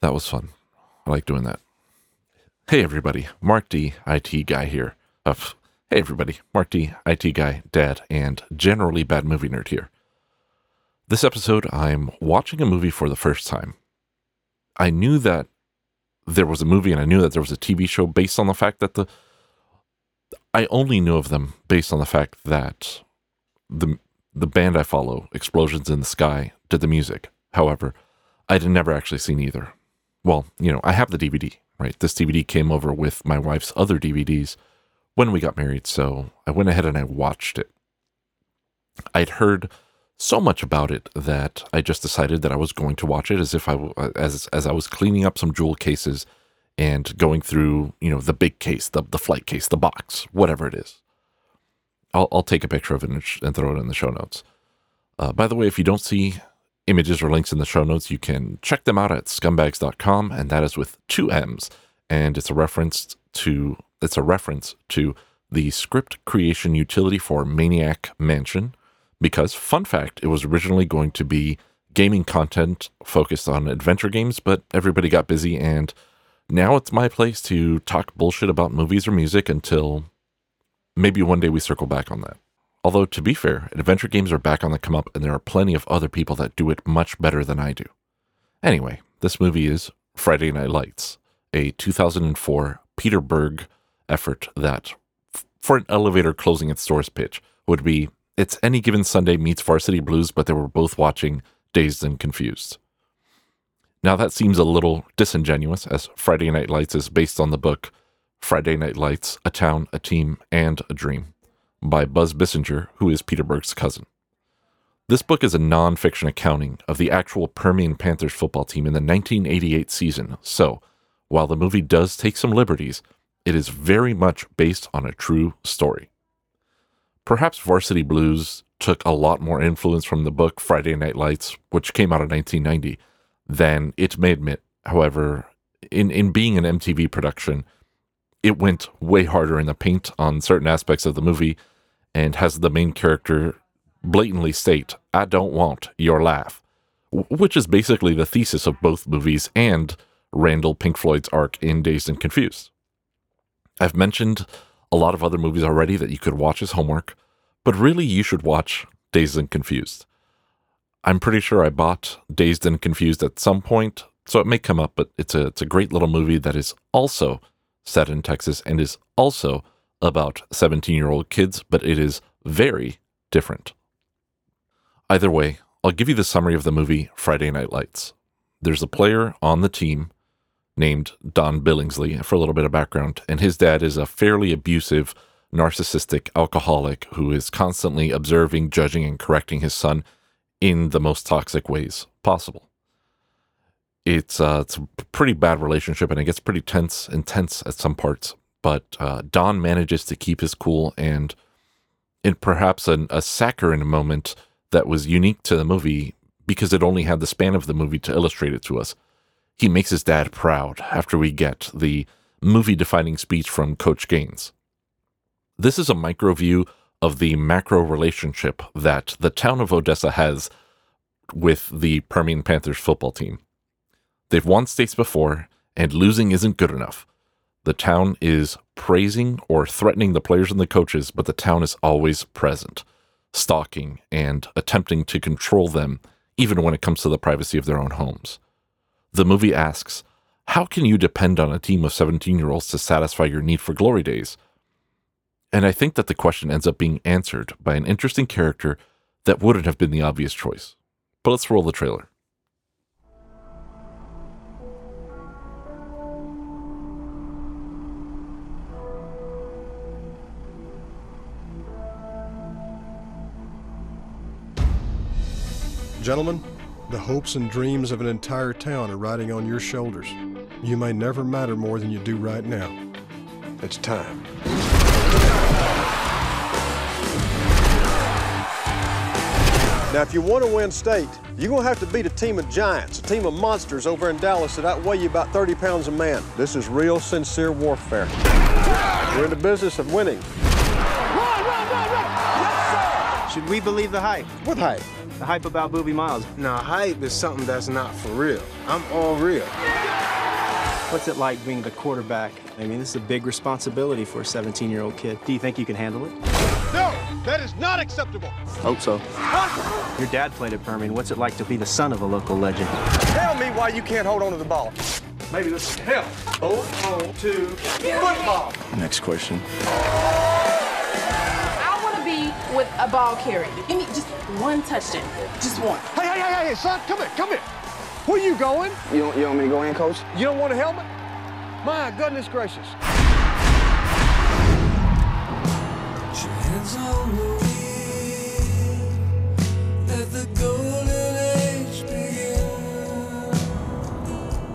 That was fun. I like doing that. Hey, everybody. Mark D, IT guy here. Uh, hey, everybody. Mark D, IT guy, dad, and generally bad movie nerd here. This episode, I'm watching a movie for the first time. I knew that there was a movie and I knew that there was a TV show based on the fact that the. I only knew of them based on the fact that the the band I follow, Explosions in the Sky, did the music. However, I'd never actually seen either. Well, you know, I have the DVD, right? This DVD came over with my wife's other DVDs when we got married, so I went ahead and I watched it. I'd heard so much about it that I just decided that I was going to watch it as if I as as I was cleaning up some jewel cases and going through, you know, the big case, the the flight case, the box, whatever it is. I'll, I'll take a picture of it and, and throw it in the show notes. Uh, by the way, if you don't see images or links in the show notes, you can check them out at scummbags.com, and that is with two M's. And it's a reference to it's a reference to the script creation utility for Maniac Mansion, because fun fact, it was originally going to be gaming content focused on adventure games, but everybody got busy and now it's my place to talk bullshit about movies or music until maybe one day we circle back on that. Although, to be fair, adventure games are back on the come up, and there are plenty of other people that do it much better than I do. Anyway, this movie is Friday Night Lights, a 2004 Peter Berg effort that, for an elevator closing its doors pitch, would be it's any given Sunday meets Varsity Blues, but they were both watching Dazed and Confused. Now, that seems a little disingenuous, as Friday Night Lights is based on the book Friday Night Lights A Town, a Team, and a Dream by Buzz Bissinger, who is Peter Berg's cousin. This book is a non-fiction accounting of the actual Permian Panthers football team in the 1988 season, so while the movie does take some liberties, it is very much based on a true story. Perhaps Varsity Blues took a lot more influence from the book Friday Night Lights, which came out in 1990, than it may admit. However, in, in being an MTV production, it went way harder in the paint on certain aspects of the movie and has the main character blatantly state, I don't want your laugh, which is basically the thesis of both movies and Randall Pink Floyd's arc in Dazed and Confused. I've mentioned a lot of other movies already that you could watch as homework, but really you should watch Dazed and Confused. I'm pretty sure I bought Dazed and Confused at some point, so it may come up, but it's a it's a great little movie that is also set in Texas and is also about 17 year old kids, but it is very different. Either way, I'll give you the summary of the movie Friday Night Lights. There's a player on the team named Don Billingsley, for a little bit of background, and his dad is a fairly abusive, narcissistic alcoholic who is constantly observing, judging, and correcting his son in the most toxic ways possible. It's uh, it's a pretty bad relationship, and it gets pretty tense, intense at some parts. But uh, Don manages to keep his cool, and in perhaps an, a saccharine moment that was unique to the movie because it only had the span of the movie to illustrate it to us. He makes his dad proud after we get the movie defining speech from Coach Gaines. This is a micro view of the macro relationship that the town of Odessa has with the Permian Panthers football team. They've won states before, and losing isn't good enough. The town is praising or threatening the players and the coaches, but the town is always present, stalking and attempting to control them, even when it comes to the privacy of their own homes. The movie asks, How can you depend on a team of 17 year olds to satisfy your need for glory days? And I think that the question ends up being answered by an interesting character that wouldn't have been the obvious choice. But let's roll the trailer. Gentlemen, the hopes and dreams of an entire town are riding on your shoulders. You may never matter more than you do right now. It's time. Now, if you want to win state, you're going to have to beat a team of giants, a team of monsters over in Dallas that outweigh you about 30 pounds a man. This is real, sincere warfare. We're in the business of winning. Should we believe the hype? What hype? The hype about Boobie Miles. Now, hype is something that's not for real. I'm all real. What's it like being the quarterback? I mean, this is a big responsibility for a 17 year old kid. Do you think you can handle it? No, that is not acceptable. Hope so. Your dad played at Permian. What's it like to be the son of a local legend? Tell me why you can't hold on to the ball. Maybe this is help. Hold on oh, oh, to football. Next question. With a ball carrier. Give me just one touchdown. Just one. Hey, hey, hey, hey, son, come here, come here. Where you going? You don't, you want me to go in, coach? You don't want a helmet? My goodness gracious.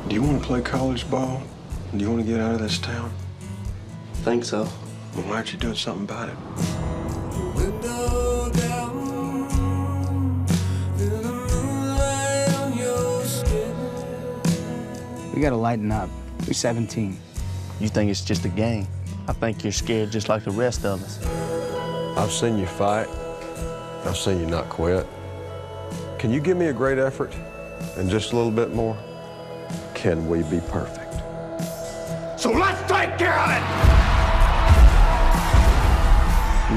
Do you want to play college ball? Do you want to get out of this town? Think so. Well, why aren't you doing something about it? We gotta lighten up. You're 17. You think it's just a game. I think you're scared just like the rest of us. I've seen you fight. I've seen you not quit. Can you give me a great effort and just a little bit more? Can we be perfect? So let's take care of it!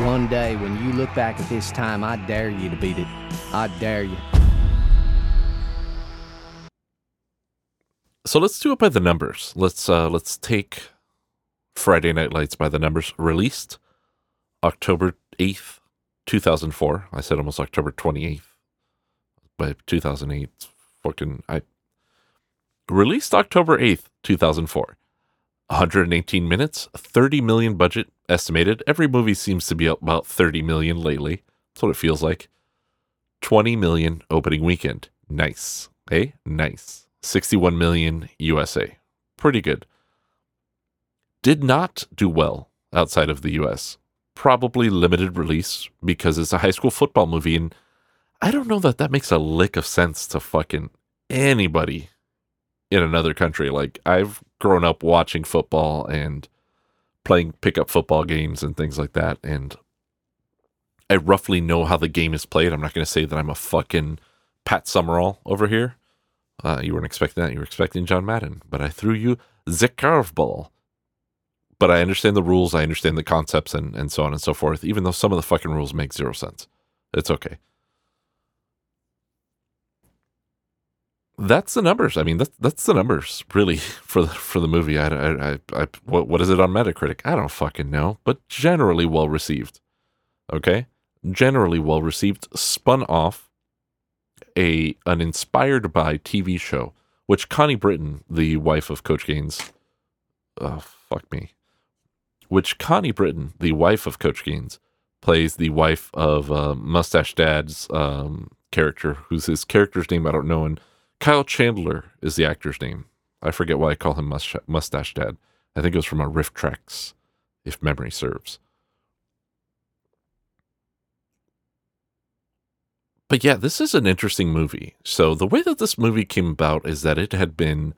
One day, when you look back at this time, I dare you to beat it. I dare you. So let's do it by the numbers. Let's uh let's take Friday Night Lights by the numbers. Released October 8th, 2004. I said almost October 28th. By 2008. Fucking I released October 8th, 2004. 118 minutes, 30 million budget estimated. Every movie seems to be about 30 million lately. That's what it feels like. 20 million opening weekend. Nice. Hey, nice. 61 million USA. Pretty good. Did not do well outside of the US. Probably limited release because it's a high school football movie. And I don't know that that makes a lick of sense to fucking anybody in another country. Like, I've grown up watching football and playing pickup football games and things like that. And I roughly know how the game is played. I'm not going to say that I'm a fucking Pat Summerall over here. Uh, you weren't expecting that. You were expecting John Madden, but I threw you the curveball. But I understand the rules. I understand the concepts and, and so on and so forth, even though some of the fucking rules make zero sense. It's okay. That's the numbers. I mean, that's that's the numbers really for the for the movie. I, I, I, I what what is it on Metacritic? I don't fucking know, but generally well received. Okay, generally well received. Spun off a an inspired by TV show, which Connie Britton, the wife of Coach Gaines, oh fuck me, which Connie Britton, the wife of Coach Gaines, plays the wife of uh, Mustache Dad's um, character, who's his character's name I don't know, and Kyle Chandler is the actor's name. I forget why I call him Mustache, Dad. I think it was from a RiffTrax, if memory serves. But yeah, this is an interesting movie. So the way that this movie came about is that it had been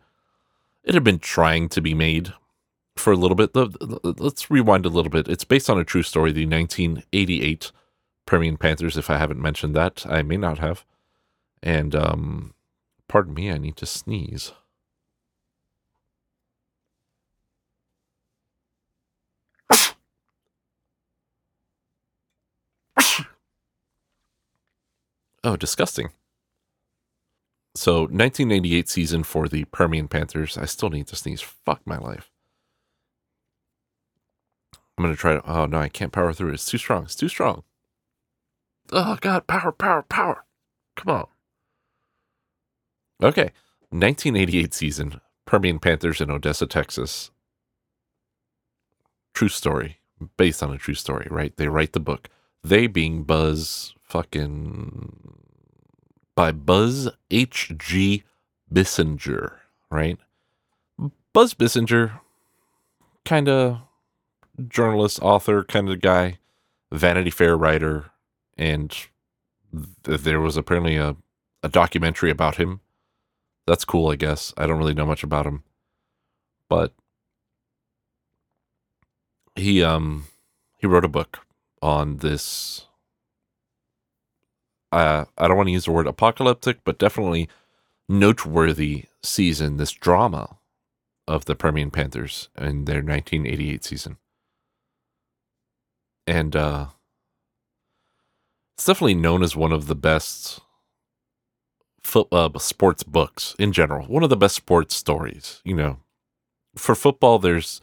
it had been trying to be made for a little bit. Let's rewind a little bit. It's based on a true story, the 1988 Permian Panthers. If I haven't mentioned that, I may not have. And um, pardon me, I need to sneeze. Oh, disgusting. So, 1988 season for the Permian Panthers. I still need to sneeze. Fuck my life. I'm going to try to. Oh, no, I can't power through. It's too strong. It's too strong. Oh, God. Power, power, power. Come on. Okay. 1988 season. Permian Panthers in Odessa, Texas. True story. Based on a true story, right? They write the book. They being Buzz fucking by Buzz H.G. Bissinger, right? Buzz Bissinger, kind of journalist, author kind of guy, Vanity Fair writer, and th- there was apparently a, a documentary about him. That's cool, I guess. I don't really know much about him, but he um he wrote a book on this uh, I don't want to use the word apocalyptic, but definitely noteworthy season, this drama of the Permian Panthers in their 1988 season. And uh, it's definitely known as one of the best foot, uh, sports books in general, one of the best sports stories. You know, for football, there's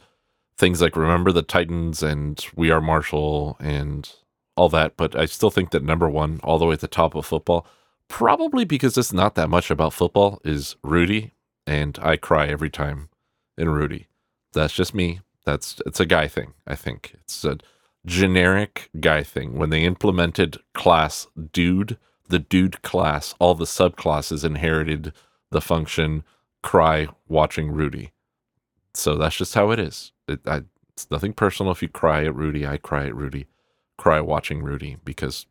things like Remember the Titans and We Are Marshall and all that, but I still think that number one, all the way at the top of football, probably because it's not that much about football, is Rudy. And I cry every time in Rudy. That's just me. That's it's a guy thing, I think. It's a generic guy thing. When they implemented class dude, the dude class, all the subclasses inherited the function cry watching Rudy. So that's just how it is. It, I, it's nothing personal if you cry at Rudy. I cry at Rudy. Cry watching Rudy because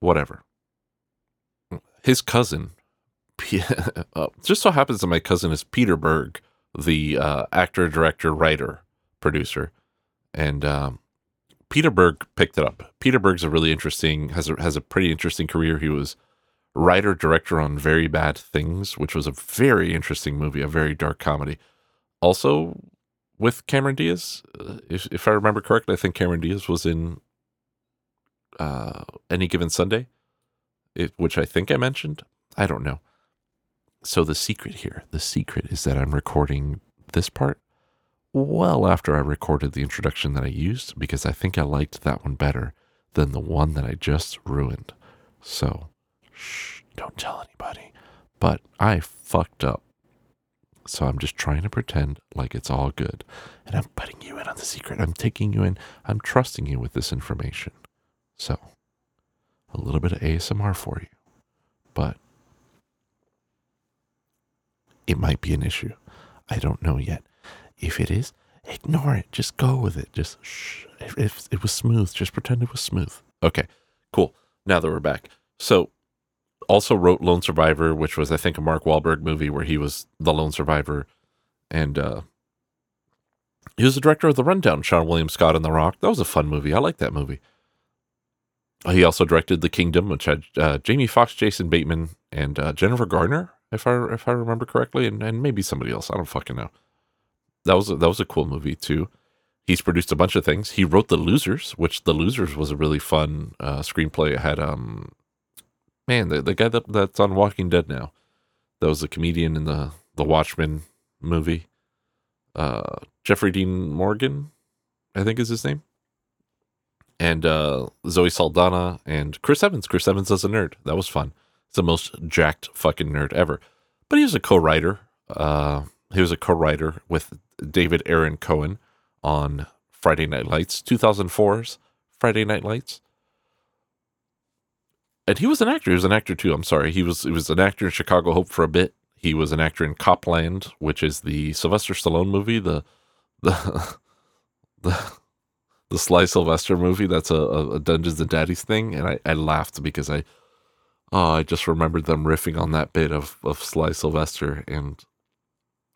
whatever. His cousin, uh, just so happens that my cousin is Peter Berg, the uh, actor, director, writer, producer, and um, Peter Berg picked it up. Peter Berg's a really interesting has a, has a pretty interesting career. He was writer director on Very Bad Things, which was a very interesting movie, a very dark comedy. Also with Cameron Diaz, uh, if if I remember correctly, I think Cameron Diaz was in uh, Any Given Sunday, it, which I think I mentioned. I don't know. So the secret here, the secret is that I'm recording this part well after I recorded the introduction that I used because I think I liked that one better than the one that I just ruined. So, shh, don't tell anybody. But I fucked up. So I'm just trying to pretend like it's all good. And I'm putting you in on the secret. I'm taking you in. I'm trusting you with this information. So, a little bit of ASMR for you. But it might be an issue. I don't know yet. If it is, ignore it. Just go with it. Just shh. If, if it was smooth, just pretend it was smooth. Okay, cool. Now that we're back. So, also wrote Lone Survivor, which was, I think, a Mark Wahlberg movie where he was the lone survivor. And uh, he was the director of The Rundown, Seann William Scott and The Rock. That was a fun movie. I like that movie. He also directed The Kingdom, which had uh, Jamie Foxx, Jason Bateman, and uh, Jennifer Garner, if I if I remember correctly, and, and maybe somebody else. I don't fucking know that was a, that was a cool movie too. He's produced a bunch of things. He wrote The Losers, which The Losers was a really fun uh, screenplay. It had um, man, the, the guy that, that's on Walking Dead now, that was a comedian in the the Watchmen movie. Uh, Jeffrey Dean Morgan, I think is his name, and uh, Zoe Saldana and Chris Evans. Chris Evans as a nerd. That was fun. It's the most jacked fucking nerd ever. But he was a co-writer. Uh, he was a co-writer with David Aaron Cohen on Friday Night Lights, 2004's Friday Night Lights. And he was an actor. He was an actor too. I'm sorry. He was he was an actor in Chicago Hope for a bit. He was an actor in Copland, which is the Sylvester Stallone movie, the the the the Sly Sylvester movie. That's a, a Dungeons and Daddies thing, and I, I laughed because I oh I just remembered them riffing on that bit of of Sly Sylvester, and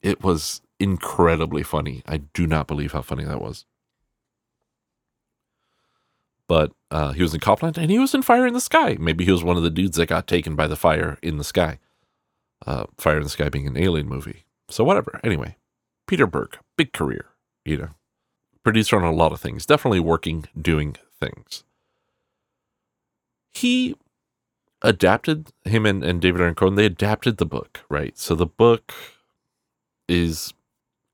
it was incredibly funny. I do not believe how funny that was. But uh, he was in Copland and he was in Fire in the Sky. Maybe he was one of the dudes that got taken by the fire in the sky. Uh, fire in the Sky being an alien movie. So, whatever. Anyway, Peter Berg, big career, you know. Producer on a lot of things, definitely working, doing things. He adapted him and, and David Aaron Cohen, they adapted the book, right? So the book is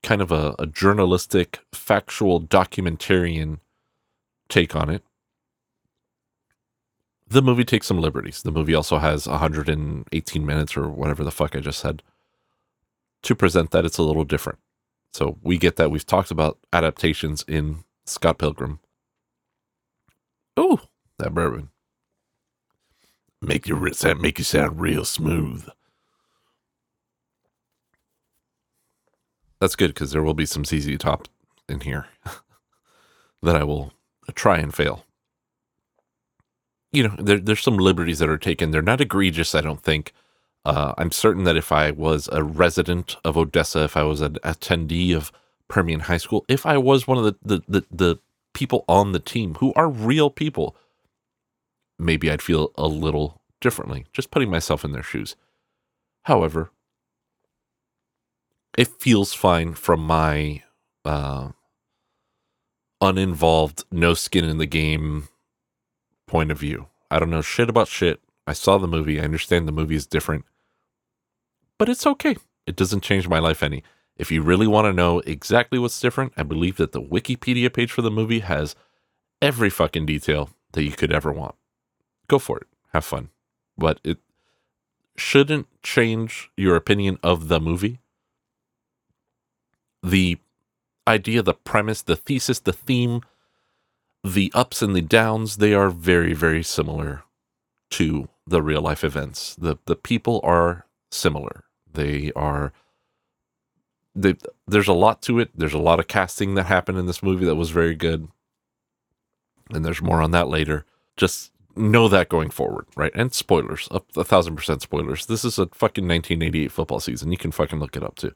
kind of a, a journalistic, factual, documentarian take on it. The movie takes some liberties. The movie also has 118 minutes or whatever the fuck I just said. To present that, it's a little different. So we get that. We've talked about adaptations in Scott Pilgrim. Oh, that bourbon. Make you make you sound real smooth. That's good because there will be some ZZ Top in here that I will try and fail. You know, there, there's some liberties that are taken. They're not egregious, I don't think. Uh, I'm certain that if I was a resident of Odessa, if I was an attendee of Permian High School, if I was one of the, the, the, the people on the team who are real people, maybe I'd feel a little differently, just putting myself in their shoes. However, it feels fine from my uh, uninvolved, no skin in the game point of view. I don't know shit about shit. I saw the movie. I understand the movie is different, but it's okay. It doesn't change my life any. If you really want to know exactly what's different, I believe that the Wikipedia page for the movie has every fucking detail that you could ever want. Go for it. Have fun. But it shouldn't change your opinion of the movie. The idea, the premise, the thesis, the theme, the ups and the downs, they are very, very similar to the real life events. The the people are similar. They are they, there's a lot to it. There's a lot of casting that happened in this movie that was very good. And there's more on that later. Just know that going forward, right? And spoilers, a, a thousand percent spoilers. This is a fucking 1988 football season. You can fucking look it up too.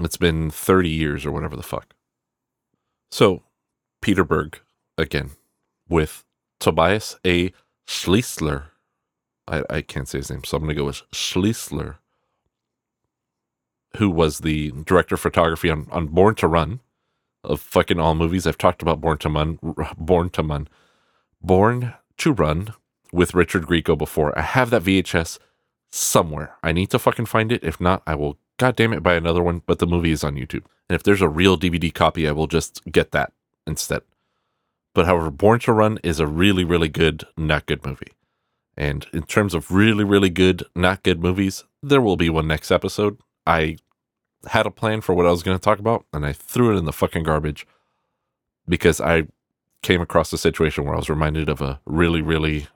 It's been 30 years or whatever the fuck. So, Peter Berg, again, with Tobias A. Schliessler. I, I can't say his name, so I'm going to go with Schliessler, who was the director of photography on, on Born to Run of fucking all movies. I've talked about Born to Run, Born to Run, Born to Run with Richard Grieco before. I have that VHS somewhere. I need to fucking find it. If not, I will God damn it buy another one. But the movie is on YouTube, and if there's a real DVD copy, I will just get that instead. But however, Born to Run is a really, really good, not good movie. And in terms of really, really good, not good movies, there will be one next episode. I had a plan for what I was going to talk about, and I threw it in the fucking garbage because I came across a situation where I was reminded of a really, really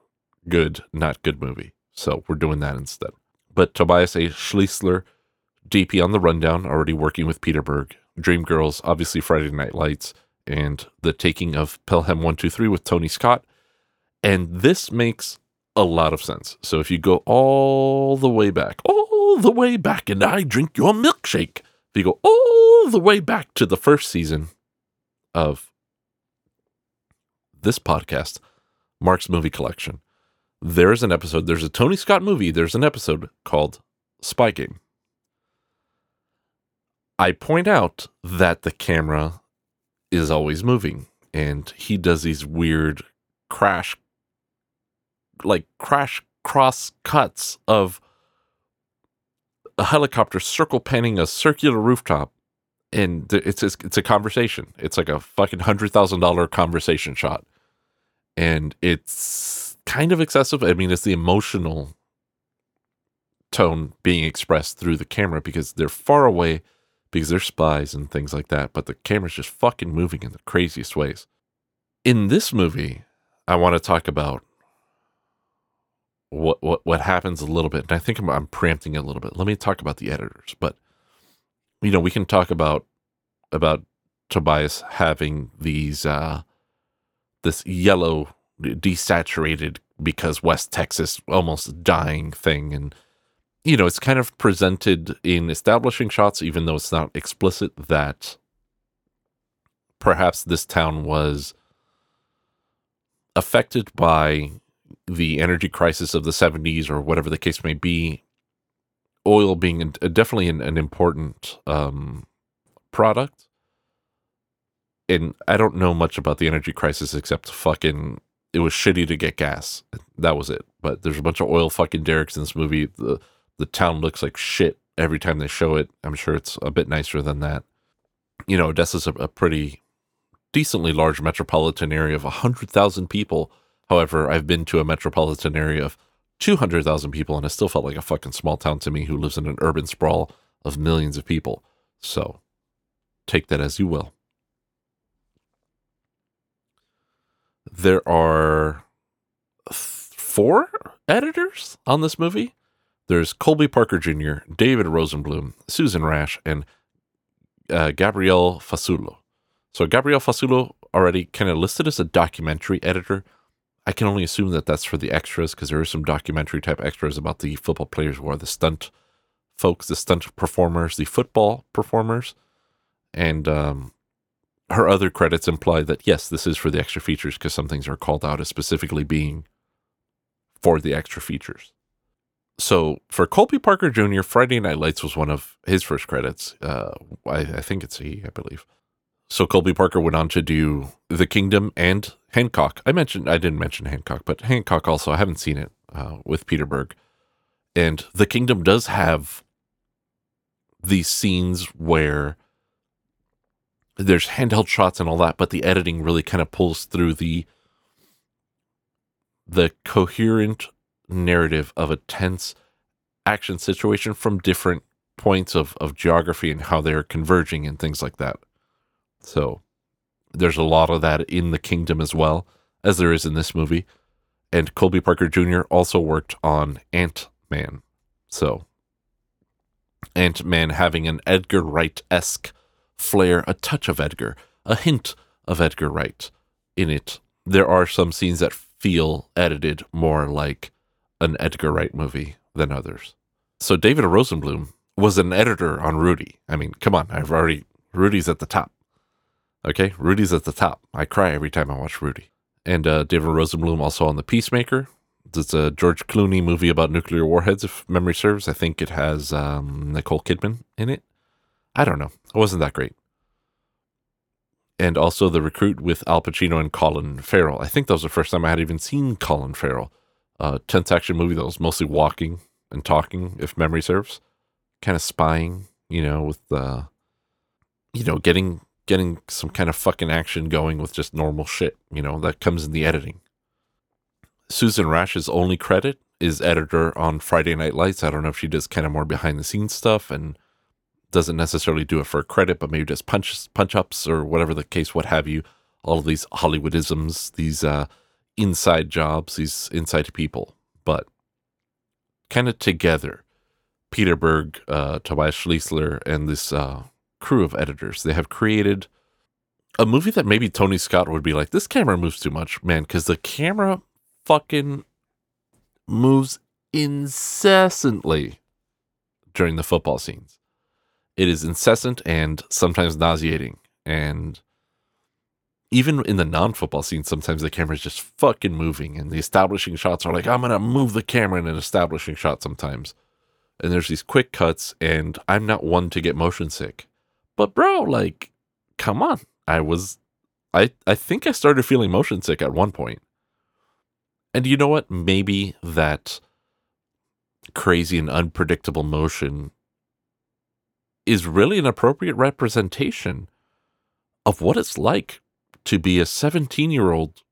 good, not good movie. So we're doing that instead. But Tobias A. Schliessler, DP on the rundown, already working with Peter Berg. Dreamgirls, obviously Friday Night Lights, and the taking of Pelham 123 with Tony Scott. And this makes a lot of sense. So if you go all the way back, all the way back, and I drink your milkshake, if you go all the way back to the first season of this podcast, Mark's Movie Collection, there's an episode, there's a Tony Scott movie, there's an episode called Spy Game. I point out that the camera is always moving and he does these weird crash like crash cross cuts of a helicopter circle panning a circular rooftop and it's it's a conversation. It's like a fucking hundred thousand dollar conversation shot. And it's kind of excessive. I mean it's the emotional tone being expressed through the camera because they're far away because they're spies and things like that but the camera's just fucking moving in the craziest ways in this movie i want to talk about what what what happens a little bit, and I think I'm, I'm preempting it a little bit. Let me talk about the editors, but you know we can talk about about Tobias having these uh this yellow desaturated because West Texas almost dying thing, and you know it's kind of presented in establishing shots, even though it's not explicit that perhaps this town was affected by the energy crisis of the 70s or whatever the case may be, oil being a, definitely an, an important um, product. And I don't know much about the energy crisis except fucking it was shitty to get gas. That was it. But there's a bunch of oil fucking derricks in this movie. The the town looks like shit every time they show it. I'm sure it's a bit nicer than that. You know, Odessa's a, a pretty decently large metropolitan area of 100,000 people However, I've been to a metropolitan area of 200,000 people and it still felt like a fucking small town to me who lives in an urban sprawl of millions of people. So take that as you will. There are four editors on this movie. There's Colby Parker Jr., David Rosenblum, Susan Rash, and uh, Gabrielle Fasulo. So Gabrielle Fasulo already kind of listed as a documentary editor. I can only assume that that's for the extras because there are some documentary type extras about the football players who are the stunt folks, the stunt performers, the football performers. And um, her other credits imply that, yes, this is for the extra features because some things are called out as specifically being for the extra features. So for Colby Parker Jr., Friday Night Lights was one of his first credits. Uh, I, I think it's he, I believe. So Colby Parker went on to do The Kingdom and Hancock. I mentioned I didn't mention Hancock, but Hancock also I haven't seen it uh, with Peter Berg. And The Kingdom does have these scenes where there's handheld shots and all that, but the editing really kind of pulls through the the coherent narrative of a tense action situation from different points of, of geography and how they're converging and things like that. So there's a lot of that in the kingdom as well as there is in this movie. And Colby Parker Jr. also worked on Ant Man. So Ant Man having an Edgar Wright esque flair, a touch of Edgar, a hint of Edgar Wright in it. There are some scenes that feel edited more like an Edgar Wright movie than others. So David Rosenblum was an editor on Rudy. I mean, come on, I've already Rudy's at the top. Okay, Rudy's at the top. I cry every time I watch Rudy. And uh, David Rosenblum also on The Peacemaker. It's a George Clooney movie about nuclear warheads, if memory serves. I think it has um, Nicole Kidman in it. I don't know. It wasn't that great. And also The Recruit with Al Pacino and Colin Farrell. I think that was the first time I had even seen Colin Farrell. Uh, tense action movie that was mostly walking and talking, if memory serves. Kind of spying, you know, with uh, you know, getting getting some kind of fucking action going with just normal shit, you know, that comes in the editing. Susan Rash's only credit is editor on Friday Night Lights. I don't know if she does kind of more behind the scenes stuff and doesn't necessarily do it for credit, but maybe just punch punch ups or whatever the case, what have you. All of these Hollywoodisms, these uh, inside jobs, these inside people, but kind of together. Peter Berg, uh, Tobias Schliessler, and this uh, crew of editors. They have created a movie that maybe Tony Scott would be like, this camera moves too much, man, because the camera fucking moves incessantly during the football scenes. It is incessant and sometimes nauseating. And even in the non football scene, sometimes the camera is just fucking moving. And the establishing shots are like, I'm to move the camera in an establishing shot sometimes. And there's these quick cuts, and I'm not one to get motion sick. But bro, like, come on. I was I I think I started feeling motion sick at one point. And you know what? Maybe that crazy and unpredictable motion is really an appropriate representation of what it's like to be a 17 year old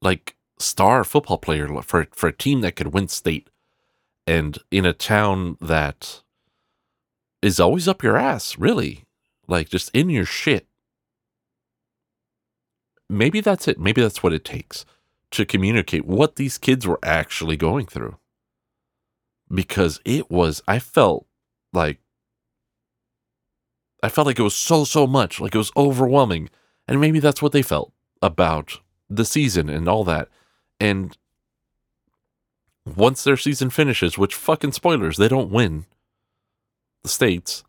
like star football player for for a team that could win state and in a town that is always up your ass, really. Like just in your shit. Maybe that's it. Maybe that's what it takes to communicate what these kids were actually going through. Because it was, I felt like, I felt like it was so, so much, like it was overwhelming. And maybe that's what they felt about the season and all that. And once their season finishes, which fucking spoilers, they don't win the States,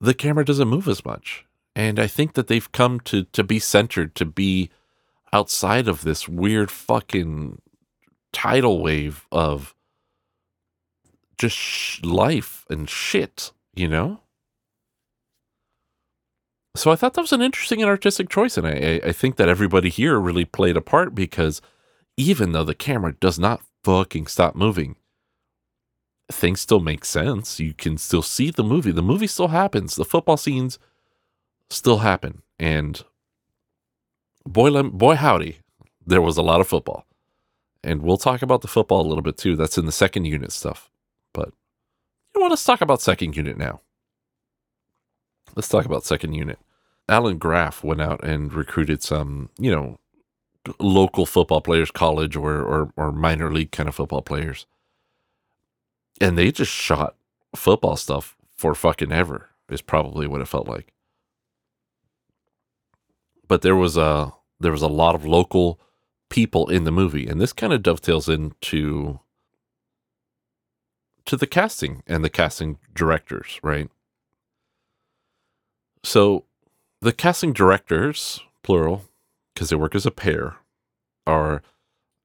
the camera doesn't move as much. And I think that they've come to, to be centered, to be outside of this weird fucking tidal wave of just sh- life and shit, you know? So I thought that was an interesting and artistic choice. And I, I think that everybody here really played a part because even though the camera does not fucking stop moving, things still make sense. You can still see the movie. The movie still happens. The football scenes still happen. And boy, boy, howdy, there was a lot of football. And we'll talk about the football a little bit too. That's in the second unit stuff. But you what? Let's talk about second unit now. Let's talk about second unit. Allan Graf went out and recruited some, you know, local football players, college or, or, or minor league kind of football players. And they just shot football stuff for fucking ever is probably what it felt like. But there was a there was a lot of local people in the movie and this kind of dovetails into to the casting and the casting directors right so the casting directors plural because they work as a pair are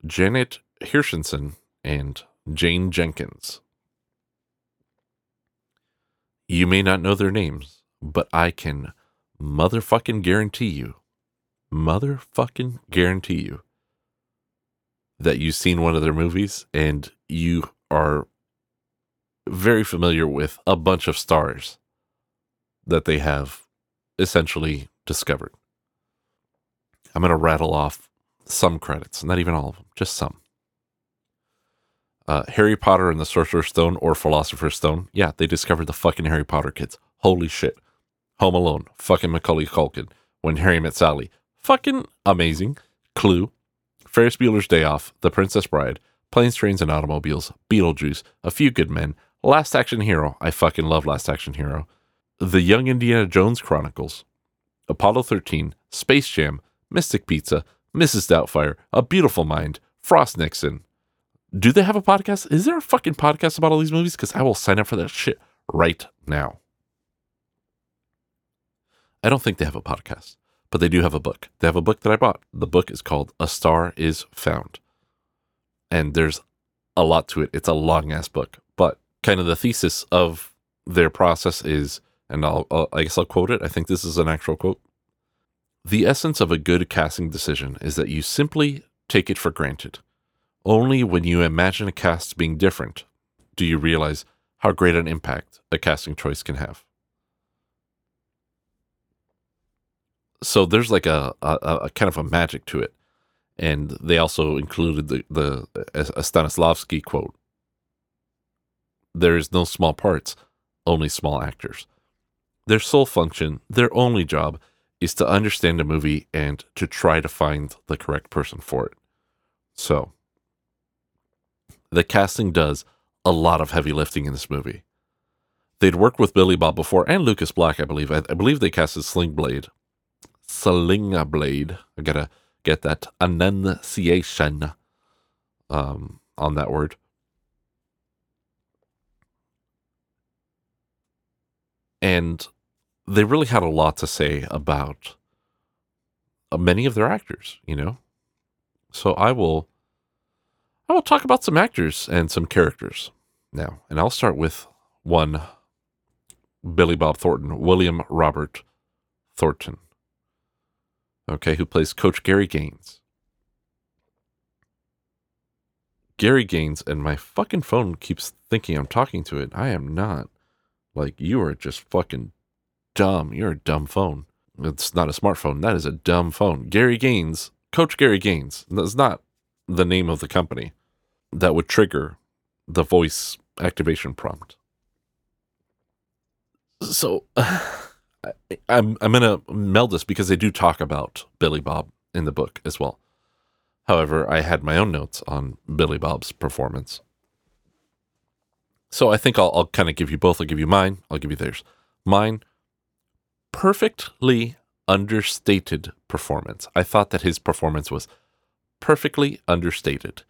Janet Hirshenson and Jane Jenkins. You may not know their names, but I can motherfucking guarantee you, motherfucking guarantee you that you've seen one of their movies and you are very familiar with a bunch of stars that they have essentially discovered. I'm going to rattle off some credits, not even all of them, just some. Uh, Harry Potter and the Sorcerer's Stone or Philosopher's Stone. Yeah, they discovered the fucking Harry Potter kids. Holy shit. Home Alone, fucking Macaulay Culkin. When Harry Met Sally, fucking amazing. Clue, Ferris Bueller's Day Off, The Princess Bride, Planes, Trains, and Automobiles, Beetlejuice, A Few Good Men, Last Action Hero. I fucking love Last Action Hero. The Young Indiana Jones Chronicles, Apollo 13, Space Jam, Mystic Pizza, Mrs. Doubtfire, A Beautiful Mind, Frost Nixon. Do they have a podcast? Is there a fucking podcast about all these movies? Because I will sign up for that shit right now. I don't think they have a podcast, but they do have a book. They have a book that I bought. The book is called A Star is Found. And there's a lot to it. It's a long ass book, but kind of the thesis of their process is, and I'll, I'll, I guess I'll quote it. I think this is an actual quote. The essence of a good casting decision is that you simply take it for granted. Only when you imagine a cast being different do you realize how great an impact a casting choice can have. So there's like a, a, a kind of a magic to it. And they also included the, the uh, a Stanislavski quote There is no small parts, only small actors. Their sole function, their only job, is to understand a movie and to try to find the correct person for it. So, the casting does a lot of heavy lifting in this movie. They'd worked with Billy Bob before and Lucas Black, I believe. I, I believe they casted Sling Blade. Slinga Blade. I gotta get that enunciation um, on that word. And they really had a lot to say about uh, many of their actors, you know. So I will I will talk about some actors and some characters now. And I'll start with one Billy Bob Thornton, William Robert Thornton. Okay, who plays Coach Gary Gaines. Gary Gaines, and my fucking phone keeps thinking I'm talking to it. I am not. Like, you are just fucking dumb. You're a dumb phone. It's not a smartphone. That is a dumb phone. Gary Gaines, Coach Gary Gaines. That's not the name of the company that would trigger the voice activation prompt. So I, I'm I'm gonna meld this because they do talk about Billy Bob in the book as well. However, I had my own notes on Billy Bob's performance. So I think I'll, I'll kind of give you both. I'll give you mine. I'll give you theirs. Mine, perfectly understated performance. I thought that his performance was perfectly understated.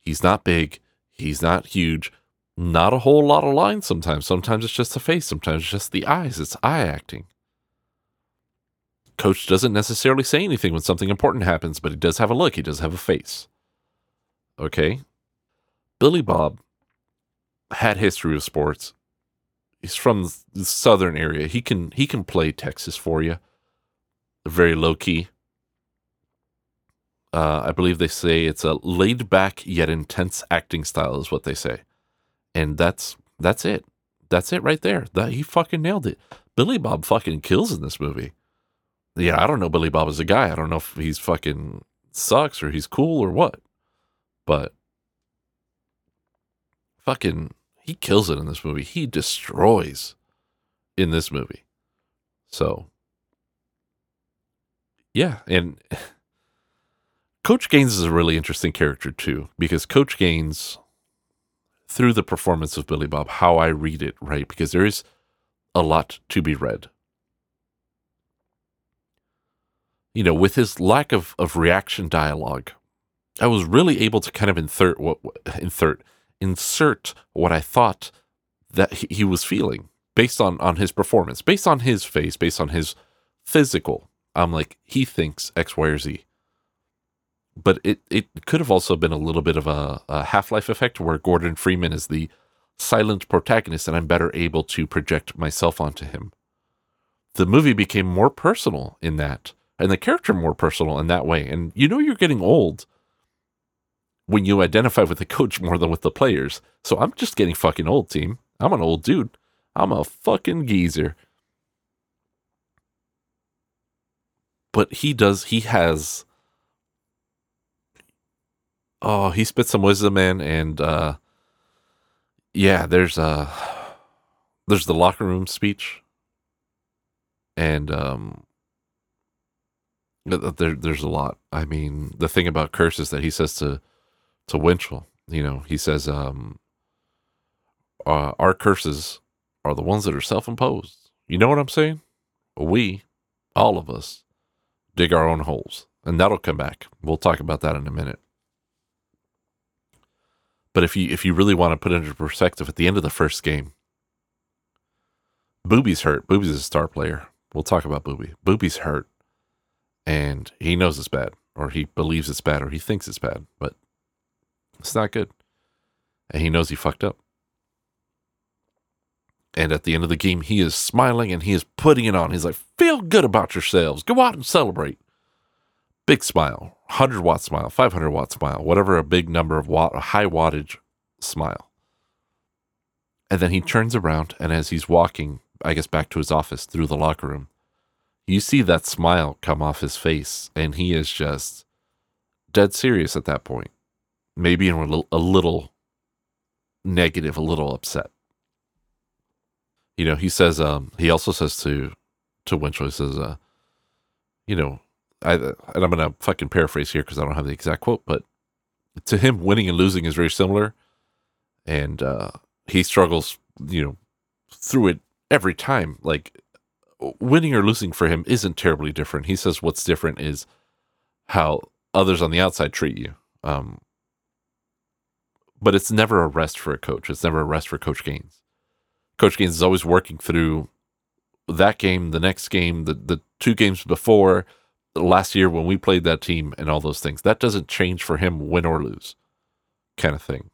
He's not big. He's not huge. Not a whole lot of lines sometimes. Sometimes it's just the face. Sometimes it's just the eyes. It's eye acting. Coach doesn't necessarily say anything when something important happens, but he does have a look. He does have a face. Okay. Billy Bob had history with sports. He's from the southern area. He can he can play Texas for you. Very low key. Uh, I believe they say it's a laid back yet intense acting style, is what they say, and that's that's it. That's it right there. That he fucking nailed it. Billy Bob fucking kills in this movie. Yeah, I don't know Billy Bob as a guy. I don't know if he's fucking sucks or he's cool or what, but fucking he kills it in this movie. He destroys in this movie. So yeah, and Coach Gaines is a really interesting character too, because Coach Gaines, through the performance of Billy Bob, how I read it, right? Because there is a lot to be read. You know, with his lack of, of reaction dialogue, I was really able to kind of insert what insert insert what I thought that he, was feeling based on on his performance, based on his face, based on his physical. I'm like, he thinks X, Y, or Z but it, it could have also been a little bit of a, a Half Life effect where Gordon Freeman is the silent protagonist and I'm better able to project myself onto him. The movie became more personal in that, and the character more personal in that way. And you know, you're getting old when you identify with the coach more than with the players. So I'm just getting fucking old, team. I'm an old dude. I'm a fucking geezer. But he does, he has oh, he spit some wisdom in, and uh, yeah, there's uh, there's the locker room speech, and um, there there's a lot. I mean, the thing about curses that he says to to Winchell, you know, he says, um, uh, our curses are the ones that are self imposed. You know what I'm saying? We, all of us, dig our own holes, and that'll come back. We'll talk about that in a minute. But if you if you really want to put it into perspective, at the end of the first game, Boobie's hurt. Boobie's a star player. We'll talk about Boobie. Boobie's hurt, and he knows it's bad, or he believes it's bad, or he thinks it's bad, but it's not good. And he knows he fucked up. And at the end of the game, he is smiling and he is putting it on. He's like, feel good about yourselves. Go out and celebrate. Big smile. 100 watt smile, 500 watt smile, whatever a big number of watt, a high wattage smile. And then he turns around, and as he's walking, I guess, back to his office through the locker room, you see that smile come off his face, and he is just dead serious at that point. Maybe a little, a little negative, a little upset. You know, he says, um, he also says to, to Winchell, he says, uh, you know, I, and I'm going to fucking paraphrase here because I don't have the exact quote, but to him, winning and losing is very similar. And uh, he struggles, you know, through it every time. Like winning or losing for him isn't terribly different. He says what's different is how others on the outside treat you. Um, but it's never a rest for a coach. It's never a rest for Coach Gaines. Coach Gaines is always working through that game, the next game, the the two games before, last year when we played that team and all those things. That doesn't change for him, win or lose, kind of thing.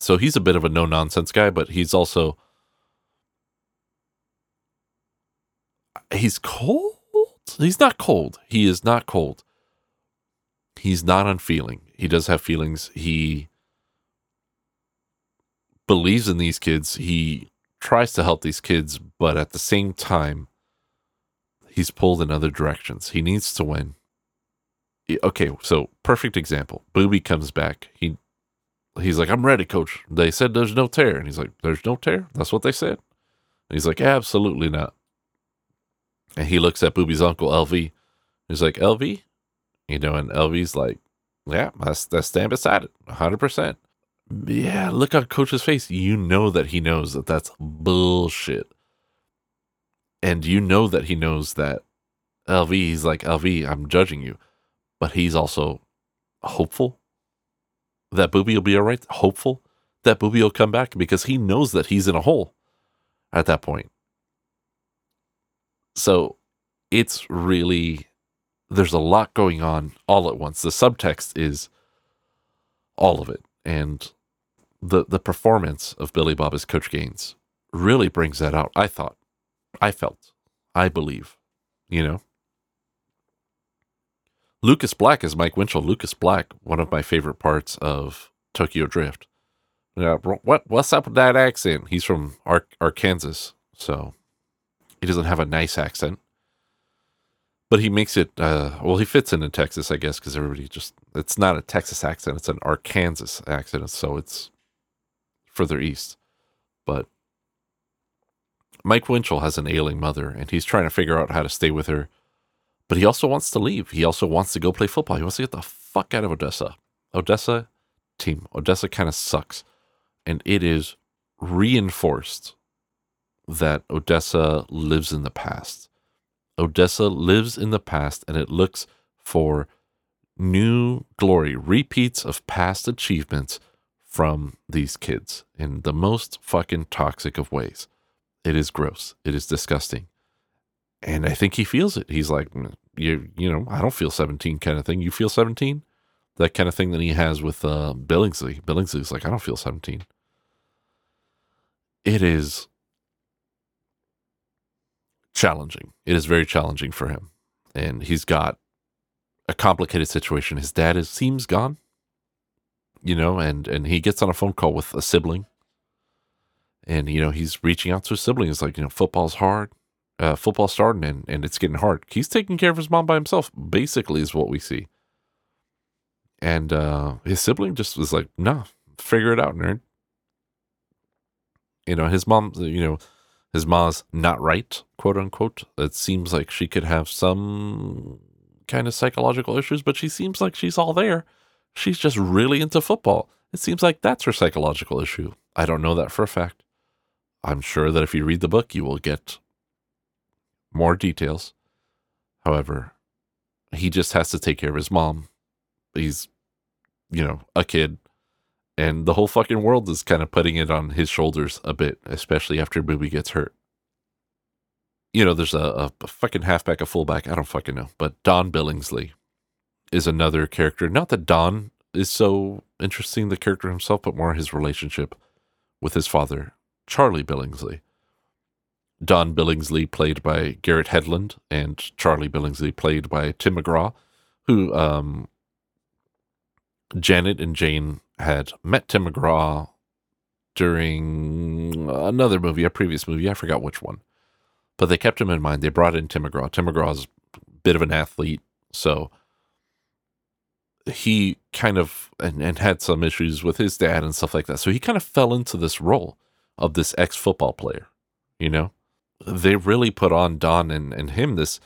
So he's a bit of a no nonsense guy, but he's also he's cold. He's not cold. He is not cold. He's not unfeeling. He does have feelings. He believes in these kids. He tries to help these kids, but at the same time, he's pulled in other directions. He needs to win. Okay, so perfect example. Boobie comes back. He he's like, I'm ready, coach. They said there's no tear. And he's like, There's no tear? That's what they said. And he's like, Absolutely not. And he looks at Boobie's uncle, LV. He's like, LV? You know, and LV's like, Yeah, that's that's stand beside it. hundred percent. Yeah, look on coach's face. You know that he knows that that's bullshit and you know that he knows that LV, he's like, LV, I'm judging you. But he's also hopeful that Boobie will be all right, hopeful that Boobie will come back because he knows that he's in a hole at that point. So it's really, there's a lot going on all at once. The subtext is all of it. And the, the performance of Billy Bob as Coach Gaines really brings that out, I thought. I felt, I believe, you know. Lucas Black is Mike Winchell. Lucas Black, one of my favorite parts of Tokyo Drift. Yeah, what what's up with that accent? He's from Ar- Arkansas, so he doesn't have a nice accent, but he makes it. Uh, well, he fits into Texas, I guess, because everybody just it's not a Texas accent; it's an Arkansas accent, so it's further east. But Mike Winchell has an ailing mother, and he's trying to figure out how to stay with her. But he also wants to leave. He also wants to go play football. He wants to get the fuck out of Odessa. Odessa team. Odessa kind of sucks. And it is reinforced that Odessa lives in the past. Odessa lives in the past and it looks for new glory, repeats of past achievements from these kids in the most fucking toxic of ways. It is gross. It is disgusting. And I think he feels it. He's like, you you know, I don't feel 17 kind of thing. You feel 17? That kind of thing that he has with uh, Billingsley. Billingsley's like, I don't feel 17. It is challenging. It is very challenging for him. And he's got a complicated situation. His dad is seems gone. You know, and and he gets on a phone call with a sibling. And you know, he's reaching out to his sibling. It's like, you know, football's hard. Uh, football's starting and, and it's getting hard. He's taking care of his mom by himself, basically, is what we see. And uh, his sibling just was like, no, figure it out, nerd. You know, his mom, you know, his mom's not right, quote unquote. It seems like she could have some kind of psychological issues, but she seems like she's all there. She's just really into football. It seems like that's her psychological issue. I don't know that for a fact. I'm sure that if you read the book, you will get more details. However, he just has to take care of his mom. He's, you know, a kid. And the whole fucking world is kind of putting it on his shoulders a bit, especially after Boobie gets hurt. You know, there's a, a fucking halfback, a fullback. I don't fucking know. But Don Billingsley is another character. Not that Don is so interesting, the character himself, but more his relationship with his father, Charlie Billingsley. Don Billingsley, played by Garrett Hedlund, and Charlie Billingsley, played by Tim McGraw, who um, Janet and Jane had met Tim McGraw during another movie, a previous movie. I forgot which one. But they kept him in mind. They brought in Tim McGraw. Tim McGraw's a bit of an athlete. So he kind of and, and had some issues with his dad and stuff like that. So he kind of fell into this role of this ex football player, you know? They really put on Don and, and him this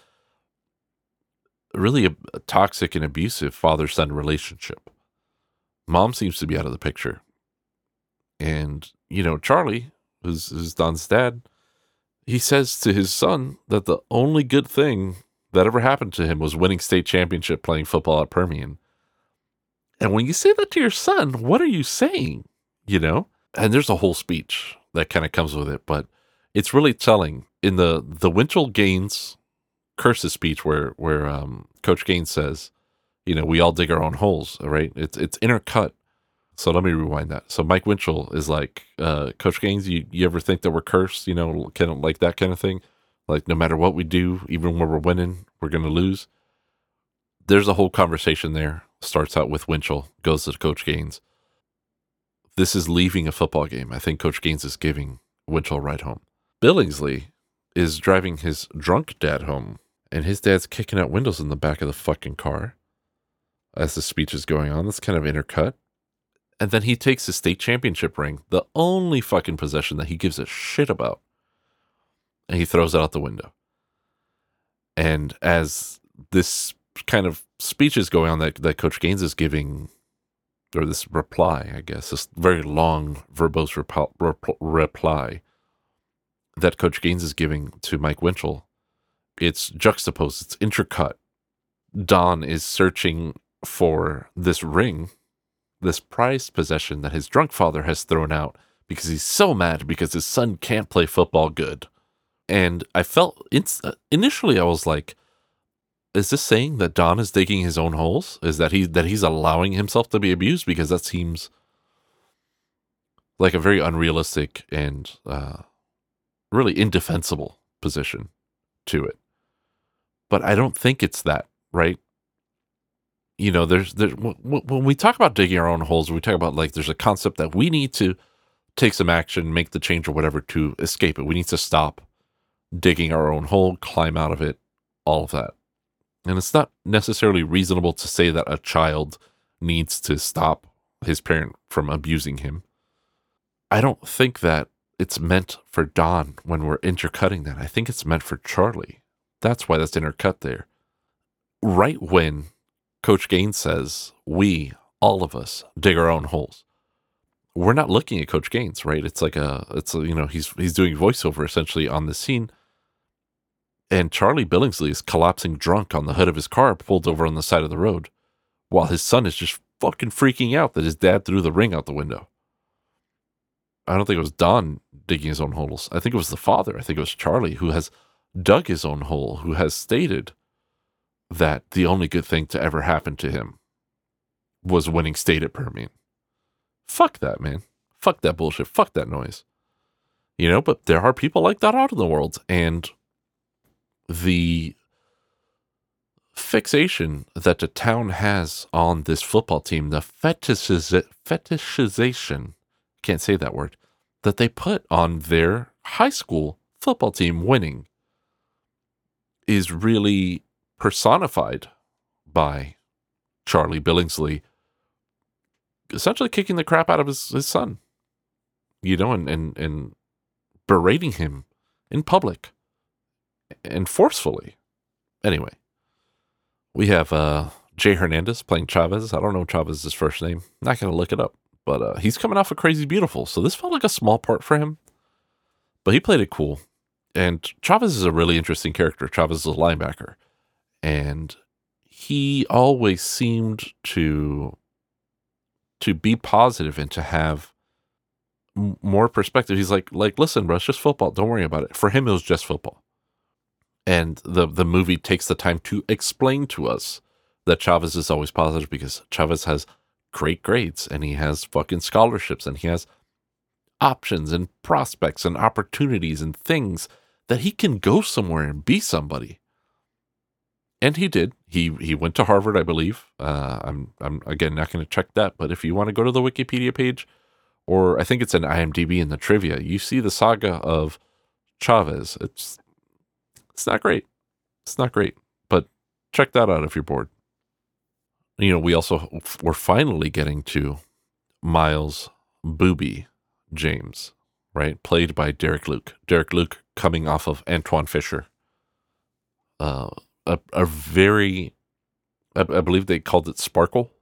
really a, a toxic and abusive father son relationship. Mom seems to be out of the picture. And, you know, Charlie, who's, who's Don's dad, he says to his son that the only good thing that ever happened to him was winning state championship playing football at Permian. And when you say that to your son, what are you saying? You know? And there's a whole speech that kind of comes with it, but it's really telling in the the Winchell Gaines curses speech where where um, Coach Gaines says, you know, we all dig our own holes, right? It's it's intercut. So let me rewind that. So Mike Winchell is like, uh, Coach Gaines, you, you ever think that we're cursed? You know, kind of like that kind of thing. Like no matter what we do, even when we're winning, we're gonna lose. There's a whole conversation there. Starts out with Winchell, goes to Coach Gaines. This is leaving a football game. I think Coach Gaines is giving Winchell a ride home. Billingsley is driving his drunk dad home, and his dad's kicking out windows in the back of the fucking car as the speech is going on. That's kind of intercut. And then he takes his state championship ring, the only fucking possession that he gives a shit about, and he throws it out the window. And as this kind of speech is going on that, that Coach Gaines is giving, or this reply, I guess, this very long, verbose rep- rep- reply that Coach Gaines is giving to Mike Winchell, it's juxtaposed, it's intercut. Don is searching for this ring, this prized possession that his drunk father has thrown out because he's so mad because his son can't play football good. And I felt initially I was like, is this saying that Don is digging his own holes? Is that he that he's allowing himself to be abused? Because that seems like a very unrealistic and uh, really indefensible position to it. But I don't think it's that, right? You know, there's there's when we talk about digging our own holes, we talk about like there's a concept that we need to take some action, make the change or whatever to escape it. We need to stop digging our own hole, climb out of it, all of that. And it's not necessarily reasonable to say that a child needs to stop his parent from abusing him. I don't think that it's meant for Don when we're intercutting that. I think it's meant for Charlie. That's why that's intercut there. Right when Coach Gaines says, we, all of us, dig our own holes. We're not looking at Coach Gaines, right? It's like a, it's a, you know, he's he's doing voiceover essentially on the scene, and Charlie Billingsley is collapsing drunk on the hood of his car, pulled over on the side of the road, while his son is just fucking freaking out that his dad threw the ring out the window. I don't think it was Don digging his own holes. I think it was the father. I think it was Charlie who has dug his own hole, who has stated that the only good thing to ever happen to him was winning state at Permian. Fuck that, man. Fuck that bullshit. Fuck that noise. You know, but there are people like that out in the world. And the fixation that the town has on this football team, the fetishiz- fetishization, can't say that word, that they put on their high school football team winning is really personified by Charlie Billingsley essentially kicking the crap out of his, his son, you know, and, and, and berating him in public and forcefully. Anyway, we have uh, Jay Hernandez playing Chavez. I don't know Chavez's first name. Not going to look it up, but uh, he's coming off of Crazy Beautiful. So this felt like a small part for him, but he played it cool. And Chavez is a really interesting character. Chavez is a linebacker. And he always seemed to to be positive and to have more perspective. He's like, like, listen, bro, it's just football. Don't worry about it. For him, it was just football. And the the movie takes the time to explain to us that Chavez is always positive because Chavez has great grades and he has fucking scholarships and he has options and prospects and opportunities and things that he can go somewhere and be somebody. And he did. He he went to Harvard, I believe. Uh, I'm I'm again not going to check that, but if you want to go to the Wikipedia page, or I think it's an IMDb in the trivia, you see the saga of Chavez. It's it's not great. It's not great, but check that out if you're bored. You know, we also we're finally getting to Miles Boobie James, right? Played by Derek Luke. Derek Luke coming off of Antwone Fisher. Uh, a, a very, I, I believe they called it Sparkle.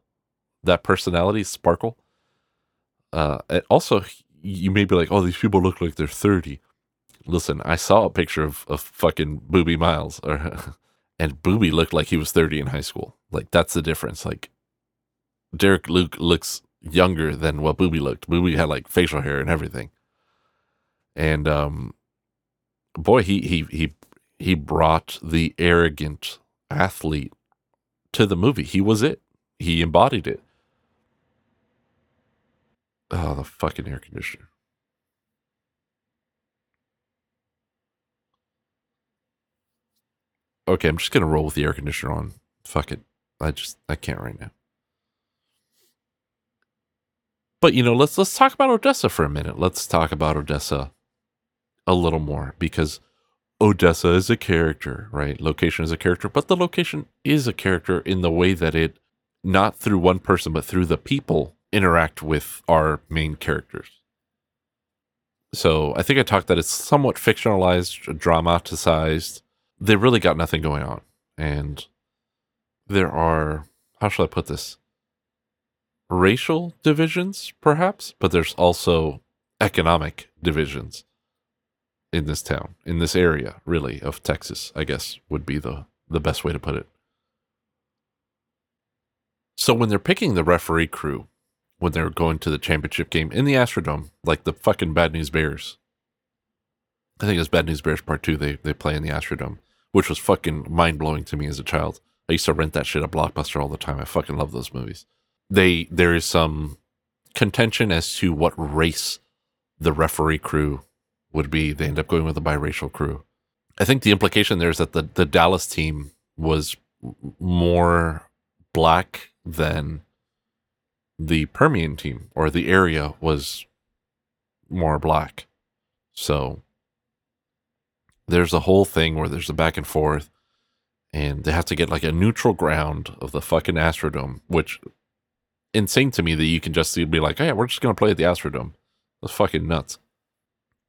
That personality, Sparkle. Uh, and also, you may be like, oh, these people look like they're 30. Listen, I saw a picture of, of fucking Boobie Miles, or, and Boobie looked like he was 30 in high school. Like, that's the difference. Like, Derek Luke looks younger than what Boobie looked. Boobie had like facial hair and everything. And um boy, he he he he brought the arrogant athlete to the movie. He was it. He embodied it. Oh, the fucking air conditioner. Okay, I'm just gonna roll with the air conditioner on. Fuck it. I just I can't right now. But you know, let's let's talk about Odessa for a minute. Let's talk about Odessa a little more because Odessa is a character, right? Location is a character, but the location is a character in the way that it not through one person but through the people interact with our main characters. So I think I talked that it's somewhat fictionalized, dramatized. They really got nothing going on. And there are how shall I put this? Racial divisions, perhaps, but there's also economic divisions in this town, in this area, really, of Texas, I guess would be the, the best way to put it. So when they're picking the referee crew, when they're going to the championship game in the Astrodome, like the fucking Bad News Bears, I think it's Bad News Bears Part 2, they, they play in the Astrodome, which was fucking mind blowing to me as a child. I used to rent that shit at Blockbuster all the time. I fucking love those movies. They there is some contention as to what race the referee crew would be. They end up going with a biracial crew. I think the implication there is that the, the Dallas team was more black than the Permian team, or the area was more black. So there's a whole thing where there's a back and forth, and they have to get like a neutral ground of the fucking Astrodome, which insane to me that you can just be like, oh yeah, we're just gonna play at the Astrodome. That's fucking nuts.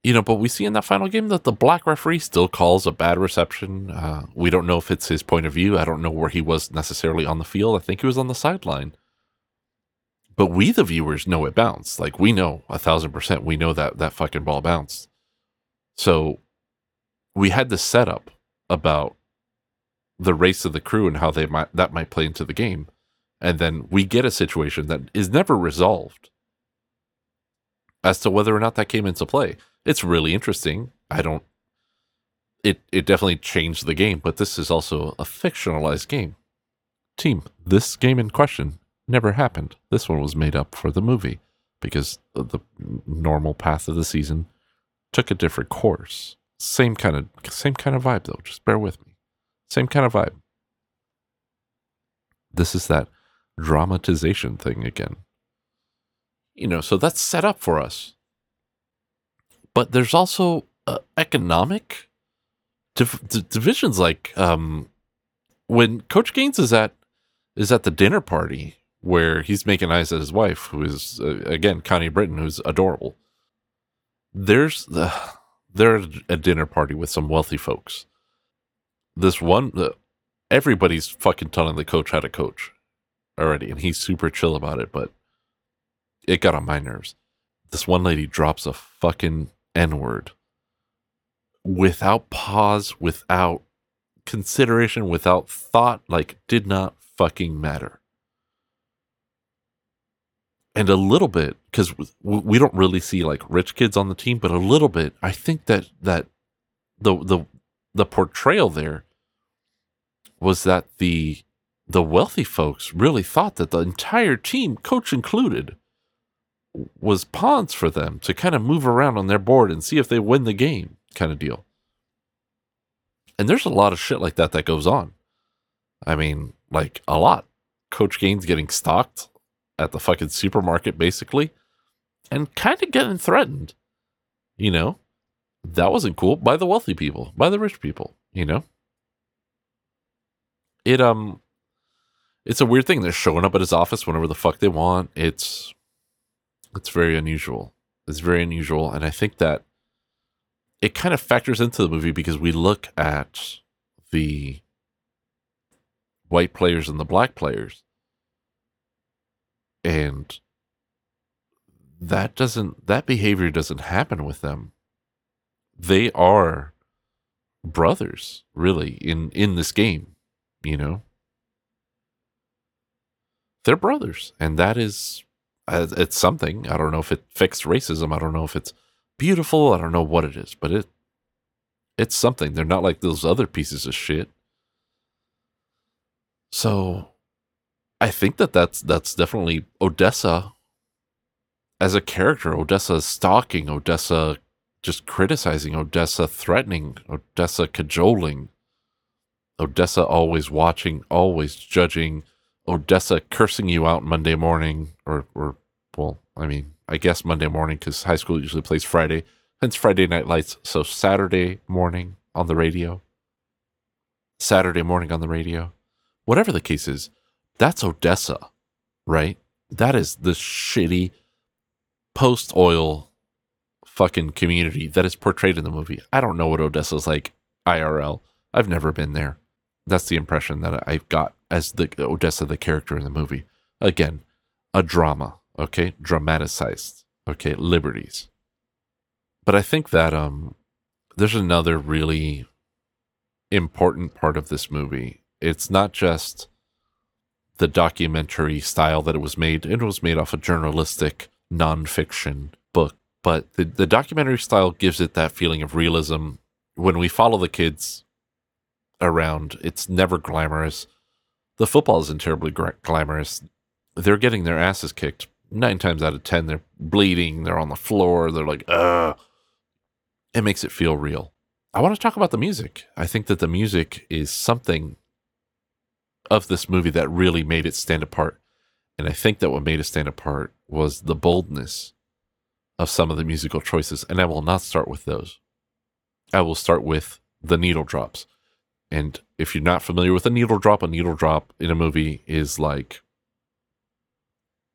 You know, but we see in that final game that the black referee still calls a bad reception. Uh, we don't know if it's his point of view. I don't know where he was necessarily on the field. I think he was on the sideline. But we, the viewers, know it bounced. Like we know a thousand percent. We know that that fucking ball bounced. So we had this setup about the race of the crew and how they might that might play into the game, and then we get a situation that is never resolved as to whether or not that came into play. It's really interesting. I don't it it definitely changed the game, but this is also a fictionalized game. Team, this game in question never happened. This one was made up for the movie because the normal path of the season took a different course. Same kind of same kind of vibe though. Just bear with me. Same kind of vibe. This is that dramatization thing again. You know, so that's set up for us. But there's also uh, economic div- d- divisions like um when Coach Gaines is at is at the dinner party where he's making eyes at his wife, who is uh, again Connie Britton, who's adorable. There's the they're at a dinner party with some wealthy folks. This one, uh, everybody's fucking telling the coach how to coach already, and he's super chill about it. But it got on my nerves. This one lady drops a fucking n word without pause, without consideration, without thought. Like, did not fucking matter and a little bit because we don't really see like rich kids on the team, but a little bit. I think that that the the the portrayal there was that the the wealthy folks really thought that the entire team, coach included, was pawns for them to kind of move around on their board and see if they win the game, kind of deal. And there's a lot of shit like that that goes on. I mean, like a lot. Coach Gaines getting stalked at the fucking supermarket, basically, and kind of getting threatened. You know, that wasn't cool by the wealthy people, by the rich people, you know? It, um, it's a weird thing. They're showing up at his office whenever the fuck they want. It's, it's very unusual. It's very unusual. And I think that it kind of factors into the movie because we look at the white players and the black players and that doesn't that behavior doesn't happen with them they are brothers really in in this game you know they're brothers and that is Uh, it's something. I don't know if it fixed racism. I don't know if it's beautiful. I don't know what it is but it it's something. They're not like those other pieces of shit. So I think that that's that's definitely Odessa as a character. Odessa stalking, Odessa just criticizing, Odessa threatening, Odessa cajoling, Odessa always watching, always judging, Odessa cursing you out Monday morning, or or well, I mean, I guess Monday morning because high school usually plays Friday, hence Friday Night Lights. So Saturday morning on the radio, Saturday morning on the radio, whatever the case is that's Odessa, right? That is the shitty post oil fucking community that is portrayed in the movie. I don't know what Odessa's like IRL. I've never been there. That's the impression that I've got as the Odessa, the character in the movie. Again, a drama, okay? Dramatized, okay? Liberties. But I think that um there's another really important part of this movie. It's not just the documentary style that it was made. It was made off a journalistic nonfiction book, but the, the documentary style gives it that feeling of realism. When we follow the kids around, it's never glamorous. The football isn't terribly glamorous. They're getting their asses kicked nine times out of ten. They're bleeding. They're on the floor. They're like, ugh. It makes it feel real. I want to talk about the music. I think that the music is something of this movie that really made it stand apart. And I think that what made it stand apart was the boldness of some of the musical choices. And I will not start with those. I will start with the needle drops. And if you're not familiar with a needle drop, a needle drop in a movie is like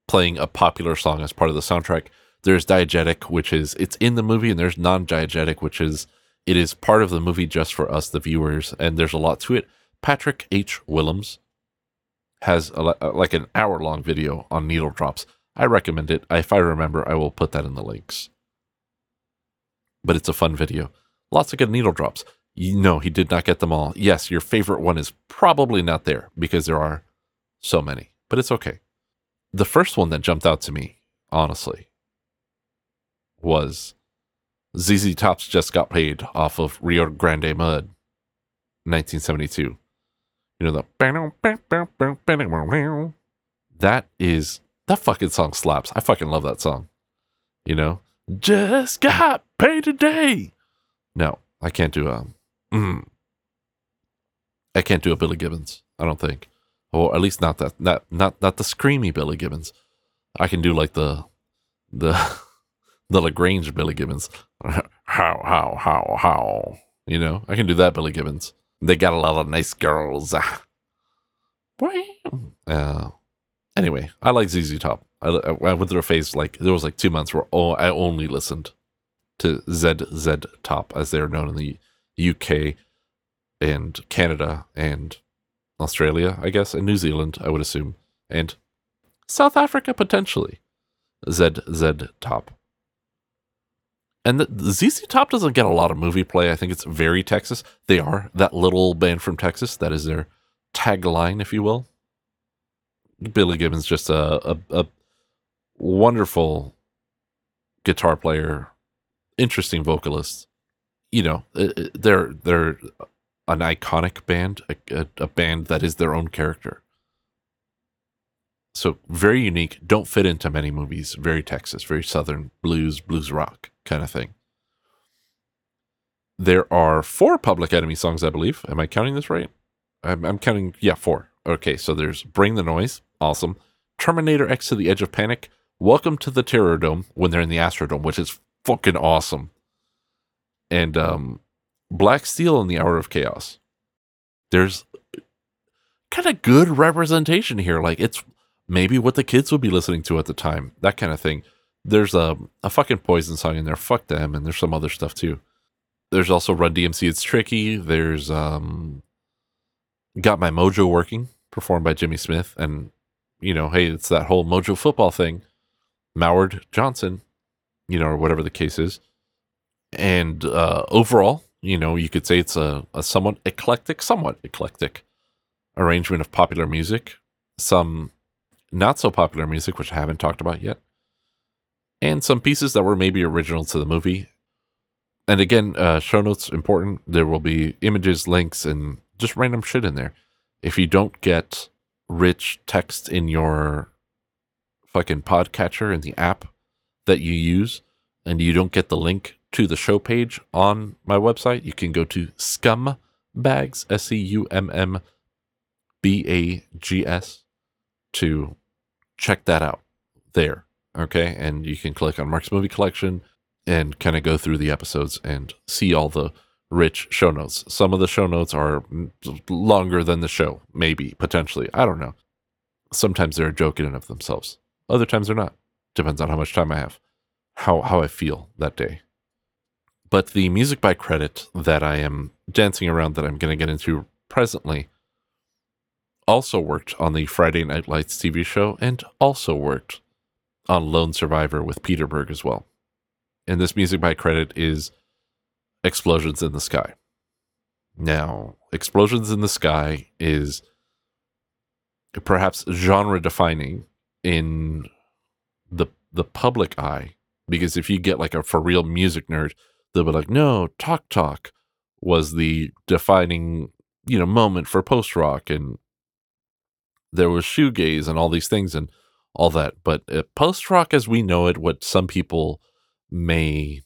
playing a popular song as part of the soundtrack. There's diegetic, which is it's in the movie, and there's non-diegetic, which is it is part of the movie just for us, the viewers, and there's a lot to it. Patrick H. Willems has a, uh, like an hour long video on needle drops. I recommend it. If I remember, I will put that in the links. But it's a fun video. Lots of good needle drops. Know, he did not get them all. Yes, your favorite one is probably not there because there are so many, but it's okay. The first one that jumped out to me, honestly, was ZZ Top's just got paid off of Rio Grande Mud, 1972. You know the that is that fucking song slaps. I fucking love that song. You know, just got paid today. No, I can't do um. Mm, I can't do a Billy Gibbons. I don't think, or at least not that not not not the screamy Billy Gibbons. I can do like the the the La Grange Billy Gibbons. how how how how. You know, I can do that Billy Gibbons. They got a lot of nice girls. Uh, anyway, I like ZZ Top. I, I went through a phase like there was like two months where oh, I only listened to ZZ Top as they are known in the UK and Canada and Australia, I guess, and New Zealand, I would assume, and South Africa potentially. ZZ Top. And the, ZZ Top doesn't get a lot of movie play. I think it's very Texas. They are that little band from Texas. That is their tagline, if you will. Billy Gibbons just a, a, a wonderful guitar player, interesting vocalist. You know, uh, uh, they're they're an iconic band, a, a, a band that is their own character. So very unique. Don't fit into many movies. Very Texas, very Southern blues, blues rock kind of thing. There are four Public Enemy songs, I believe. Am I counting this right? I'm, I'm counting. Yeah, four. Okay, so there's "Bring the Noise," awesome. Terminator X to the Edge of Panic. Welcome to the Terror Dome when they're in the Astrodome, which is fucking awesome. And um, Black Steel in the Hour of Chaos. There's kind of good representation here. Like it's maybe what the kids would be listening to at the time, that kind of thing. There's a a fucking Poison song in there. Fuck them, and there's some other stuff too. There's also Run DMC. It's tricky. There's um, Got My Mojo Working, performed by Jimmy Smith, and you know, hey, it's that whole Mojo football thing. Moward Johnson, you know, or whatever the case is. And uh, overall, you know, you could say it's a, a somewhat eclectic, somewhat eclectic arrangement of popular music, some not so popular music, which I haven't talked about yet, and some pieces that were maybe original to the movie. And again, uh, show notes important. There will be images, links, and just random shit in there. If you don't get rich text in your fucking podcatcher in the app that you use, and you don't get the link to the show page on my website, you can go to scummbags, S C U M M B A G S, to check that out there. Okay. And you can click on Mark's Movie Collection and kind of go through the episodes and see all the rich show notes. Some of the show notes are longer than the show, maybe, potentially. I don't know. Sometimes they're a joke in and of themselves. Other times they're not. Depends on how much time I have, how how I feel that day. But the music by credit that I am dancing around that I'm going to get into presently also worked on the Friday Night Lights TV show and also worked on Lone Survivor with Peter Berg as well. And this music by credit is Explosions in the Sky. Now, Explosions in the Sky is perhaps genre defining in the the public eye because if you get like a for real music nerd they'll be like no talk talk was the defining you know moment for post rock and there was shoegaze and all these things and all that. But uh, post rock, as we know it, what some people may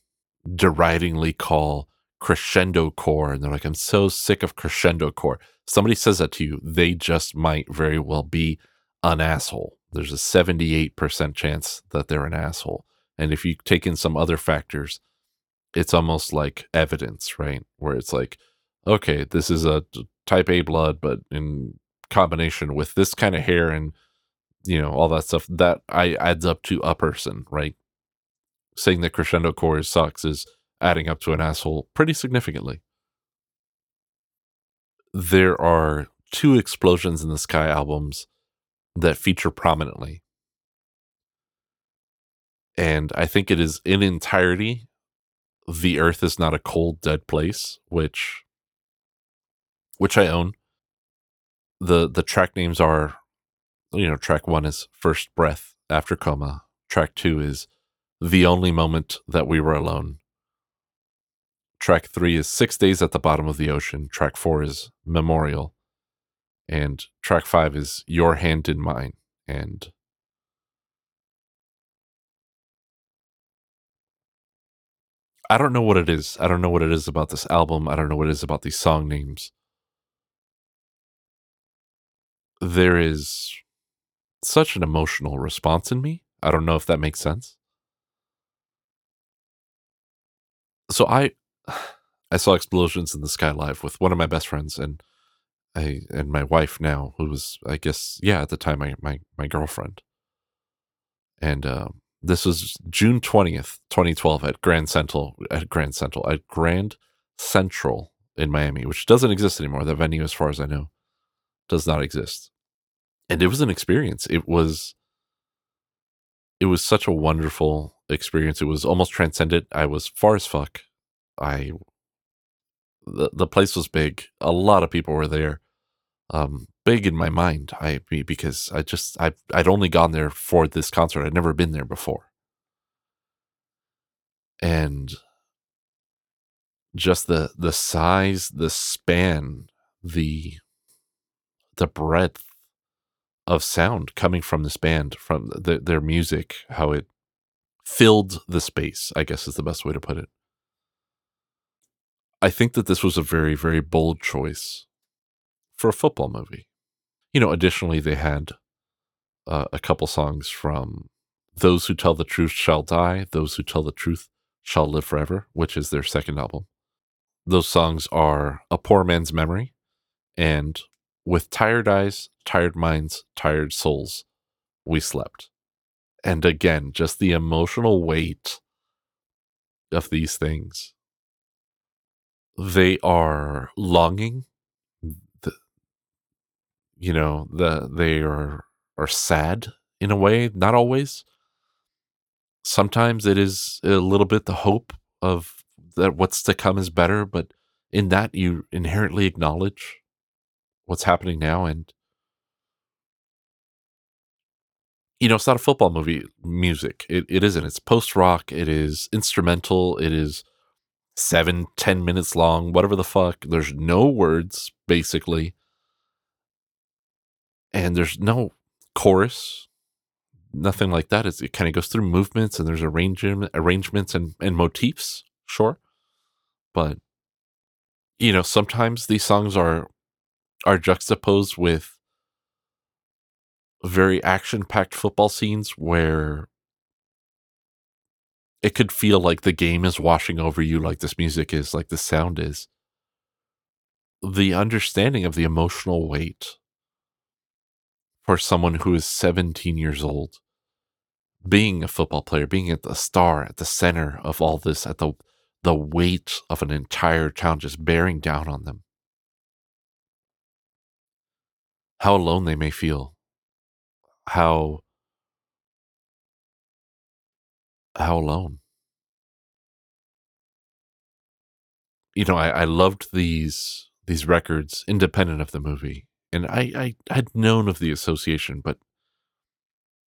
deridingly call crescendo core, and they're like, I'm so sick of crescendo core. Somebody says that to you, they just might very well be an asshole. There's a 78% chance that they're an asshole. And if you take in some other factors, it's almost like evidence, right? Where it's like, okay, this is a type A blood, but in combination with this kind of hair and you know all that stuff that I adds up to a person, right? Saying that crescendo core sucks is adding up to an asshole pretty significantly. There are two explosions in the sky albums that feature prominently. And I think it is in entirety The Earth is Not a Cold Dead Place, which which I own the the track names are you know track one is first breath after coma track two is the only moment that we were alone Track three is Six Days at the Bottom of the Ocean. Track four is Memorial. And track five is Your Hand in Mine. And I don't know what it is. I don't know what it is about this album. I don't know what it is about these song names. There is such an emotional response in me. I don't know if that makes sense. So I I saw Explosions in the Sky live with one of my best friends and I and my wife now, who was I guess yeah at the time my my my girlfriend. And um, this was June twentieth, twenty twelve, at Grand Central at Grand Central at Grand Central in Miami, which doesn't exist anymore. The venue, as far as I know, does not exist. And it was an experience. It was it was such a wonderful experience. It was almost transcendent. I was far as fuck. I the the place was big. A lot of people were there. Um, big in my mind. I because I just I I'd only gone there for this concert. I'd never been there before, and just the the size, the span, the the breadth of sound coming from this band, from the, their music, how it filled the space. I guess is the best way to put it. I think that this was a very, very bold choice for a football movie. You know, additionally, they had uh, a couple songs from Those Who Tell the Truth Shall Die, Those Who Tell the Truth Shall Live Forever, which is their second album. Those songs are A Poor Man's Memory and With Tired Eyes, Tired Minds, Tired Souls, We Slept. And again, just the emotional weight of these things they are longing you know the they are are sad in a way not always. Sometimes it is a little bit the hope of that what's to come is better but in that you inherently acknowledge what's happening now and you know it's not a football movie music. It, it isn't. It's post rock it is instrumental. It is seven, ten minutes long, whatever the fuck. There's no words, basically. And there's no chorus, nothing like that. It's, it kind of goes through movements and there's arrangement, arrangements and, and motifs, sure. But, you know, sometimes these songs are are juxtaposed with very action packed football scenes where it could feel like the game is washing over you like this music is like the sound is the understanding of the emotional weight for someone who is 17 years old. Being a football player being at the star at the center of all this at the the weight of an entire town just bearing down on them. How alone they may feel. How how alone. You know, I, I loved these these records independent of the movie, and I, I had known of the association, but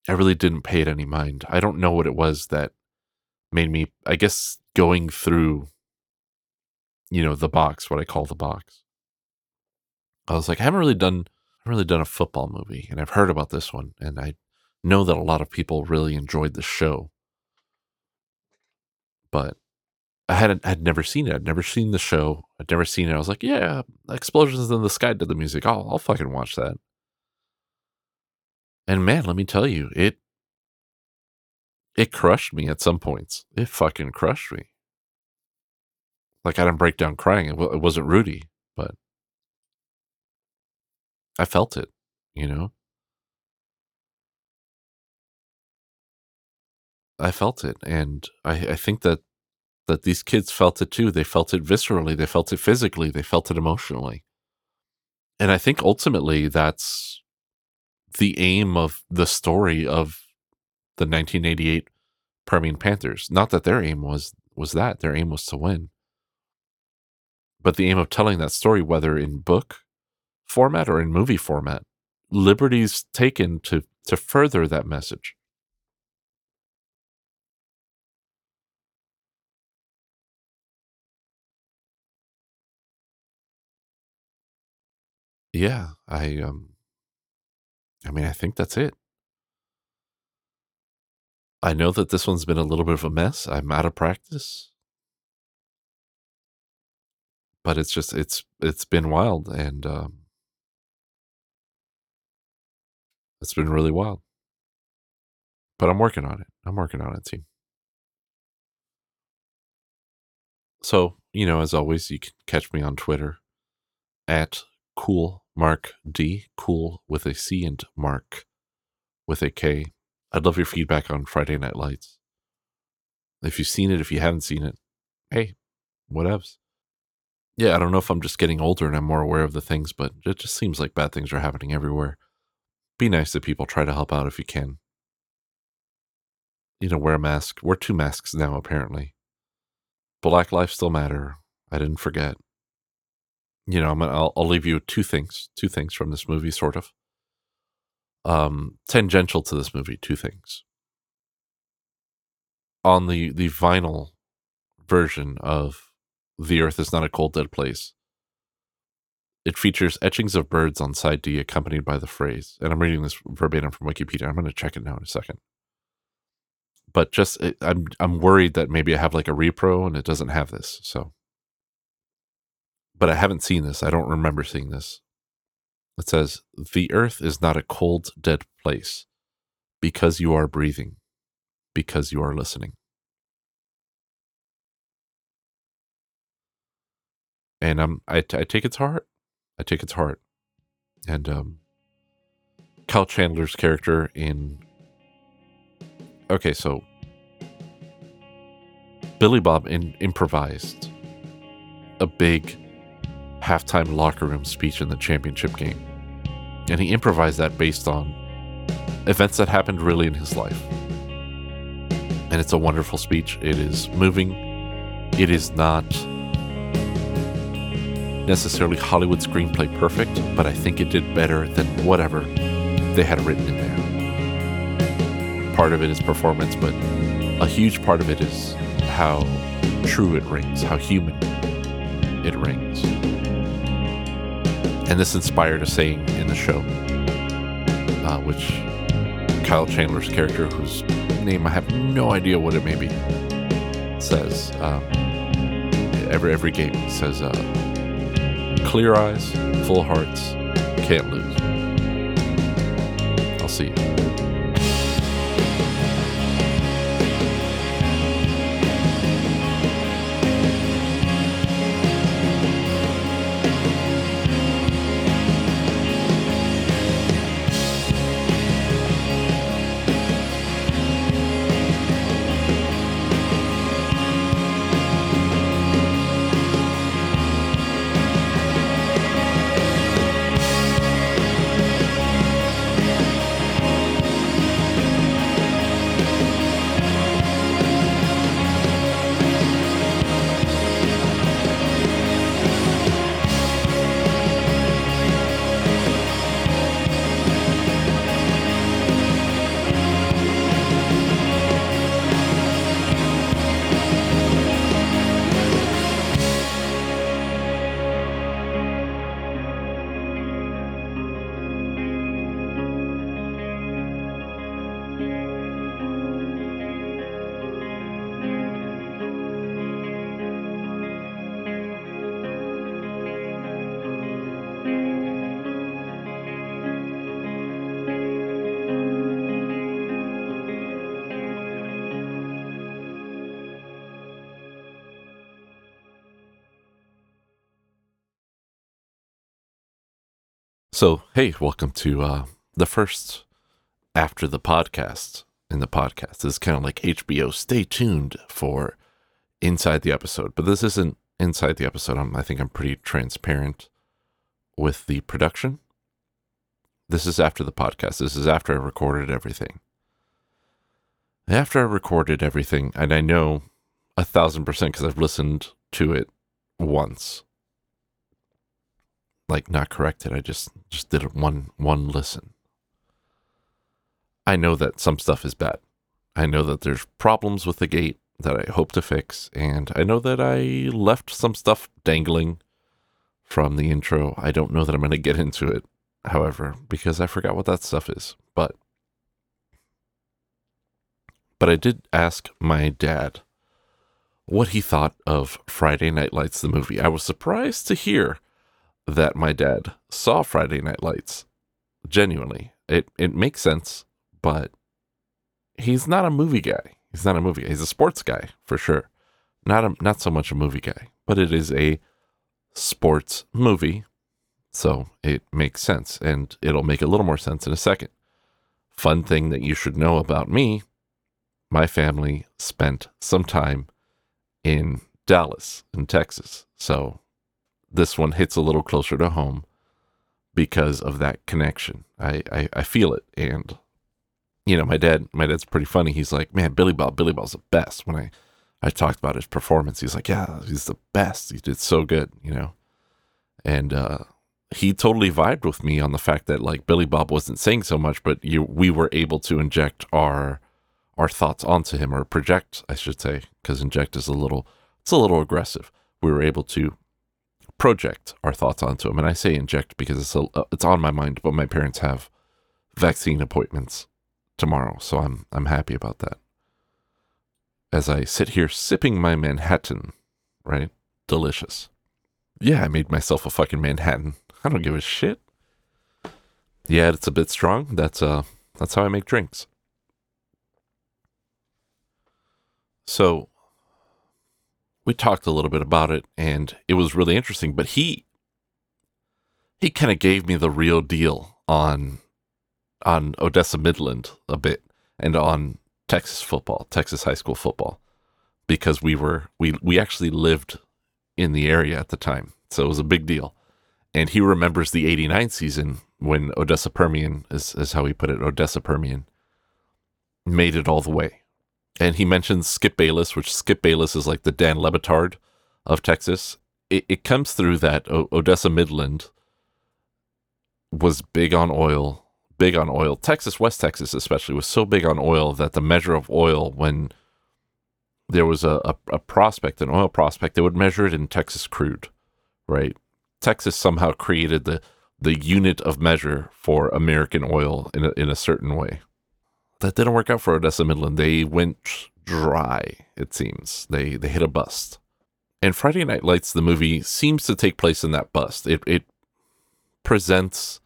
I really didn't pay it any mind. I don't know what it was that made me. I guess going through, you know, the box, what I call the box. I was like, I haven't really done, I haven't really done a football movie, and I've heard about this one, and I know that a lot of people really enjoyed the show but I hadn't had never seen it. I'd never seen the show. I'd never seen it. I was like, yeah, explosions in the sky did the music. I'll I'll fucking watch that. And man, let me tell you, it it crushed me at some points. It fucking crushed me. Like I didn't break down crying. It, it wasn't Rudy, but I felt it. You know. I felt it, and I, I think that that these kids felt it too. They felt it viscerally, they felt it physically, they felt it emotionally, and I think ultimately that's the aim of the story of the 1988 Permian Panthers. Not that their aim was was that their aim was to win, but the aim of telling that story, whether in book format or in movie format, liberties taken to to further that message. Yeah, I um I mean, I think that's it. I know that this one's been a little bit of a mess. I'm out of practice. But it's just it's it's been wild and um it's been really wild. But I'm working on it. I'm working on it, team. So, you know, as always, you can catch me on Twitter at cool mark D, cool with a C and mark with a K. I'd love your feedback on Friday Night Lights. If you've seen it, if you haven't seen it, hey, whatevs. Yeah, I don't know if I'm just getting older and I'm more aware of the things, but it just seems like bad things are happening everywhere. Be nice to people, try to help out if you can. You know, wear a mask. Wear two masks now, apparently. Black lives still matter. I didn't forget. You know, I'm gonna, I'll, I'll leave you two things, two things from this movie, sort of. Um, tangential to this movie, two things. On the the vinyl version of "The Earth Is Not a Cold Dead Place," it features etchings of birds on side D, accompanied by the phrase. And I'm reading this verbatim from Wikipedia. I'm going to check it now in a second but just I'm I'm worried that maybe I have like a repro and it doesn't have this. So, but I haven't seen this. I don't remember seeing this. It says the earth is not a cold dead place because you are breathing, because you are listening. And I'm I, I take its heart. I take its heart. And um Kyle Chandler's character in okay, so Billy Bob in, improvised a big halftime locker room speech in the championship game. And he improvised that based on events that happened really in his life. And it's a wonderful speech. It is moving. It is not necessarily Hollywood screenplay perfect, but I think it did better than whatever they had written in there part of it is performance, but a huge part of it is how true it rings, how human And this inspired a saying in the show, uh, which Kyle Chandler's character, whose name I have no idea what it may be, says um, every every game. Says, uh, "Clear eyes, full hearts, can't lose." I'll see you. So, hey, welcome to uh, the first after the podcast in the podcast. This is kind of like HBO. Stay tuned for inside the episode, but this isn't inside the episode. I'm, I think I'm pretty transparent with the production. This is after the podcast. This is after I recorded everything. After I recorded everything, and I know a thousand percent because I've listened to it once like not corrected. I just just did one one listen. I know that some stuff is bad. I know that there's problems with the gate that I hope to fix, and I know that I left some stuff dangling from the intro. I don't know that I'm going to get into it, however, because I forgot what that stuff is. But but I did ask my dad what he thought of Friday Night Lights the movie. I was surprised to hear that my dad saw Friday Night Lights. Genuinely. It it makes sense, but he's not a movie guy. He's not a movie guy. He's a sports guy for sure. Not a, not so much a movie guy, but it is a sports movie. So it makes sense and it'll make a little more sense in a second. Fun thing that you should know about me my family spent some time in Dallas, in Texas. So this one hits a little closer to home because of that connection. I, I, I feel it. And, you know, my dad, my dad's pretty funny. He's like, man, Billy Bob, Billy Bob's the best. When I, I talked about his performance, he's like, yeah, he's the best. He did so good, you know? And, uh, he totally vibed with me on the fact that like Billy Bob wasn't saying so much, but you we were able to inject our our thoughts onto him or project, I should say, because inject is a little it's a little aggressive. We were able to project our thoughts onto him, and I say inject because it's a, it's on my mind. But my parents have vaccine appointments tomorrow, so I'm I'm happy about that. As I sit here sipping my Manhattan, right, delicious. Yeah, I made myself a fucking Manhattan. I don't give a shit. Yeah, it's a bit strong. That's uh that's how I make drinks. So we talked a little bit about it and it was really interesting, but he he kind of gave me the real deal on on Odessa Midland a bit and on Texas football, Texas high school football because we were we we actually lived in the area at the time. So it was a big deal. And he remembers the 89 season when Odessa Permian is, is how he put it, Odessa Permian made it all the way and he mentions Skip Bayless, which Skip Bayless is like the Dan Le Batard of Texas. It, it comes through that o- Odessa Midland was big on oil, big on oil. Texas, West Texas especially, was so big on oil that the measure of oil, when there was a, a, a prospect, an oil prospect, they would measure it in Texas crude, right? Texas somehow created the the unit of measure for American oil in a, in a certain way that didn't work out for Odessa Midland. They went dry, it seems. They they hit a bust. And Friday Night Lights, the movie, seems to take place in that bust. It it presents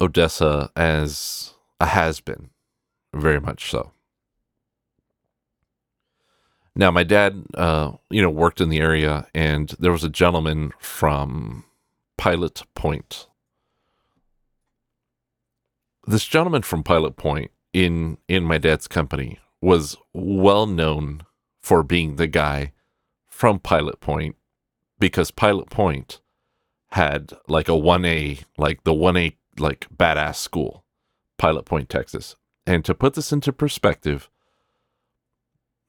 Odessa as a has been, very much so. Now, my dad, uh, you know, worked in the area, and there was a gentleman from Pilot Point, this gentleman from Pilot Point in in my dad's company was well known for being the guy from Pilot Point because Pilot Point had like a 1A like the 1A like badass school Pilot Point Texas. And to put this into perspective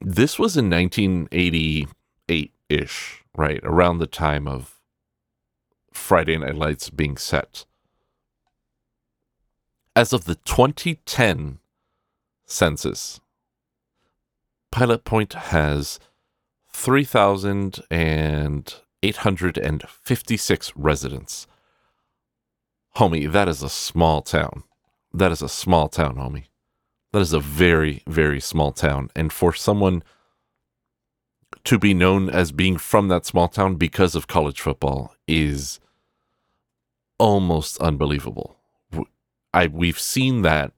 this was in 1988 ish right around the time of Friday Night Lights being set as of the 2010 census, Pilot Point has 3,856 residents. Homie, that is a small town. That is a small town, homie. That is a very, very small town. And for someone to be known as being from that small town because of college football is almost unbelievable. I we've seen that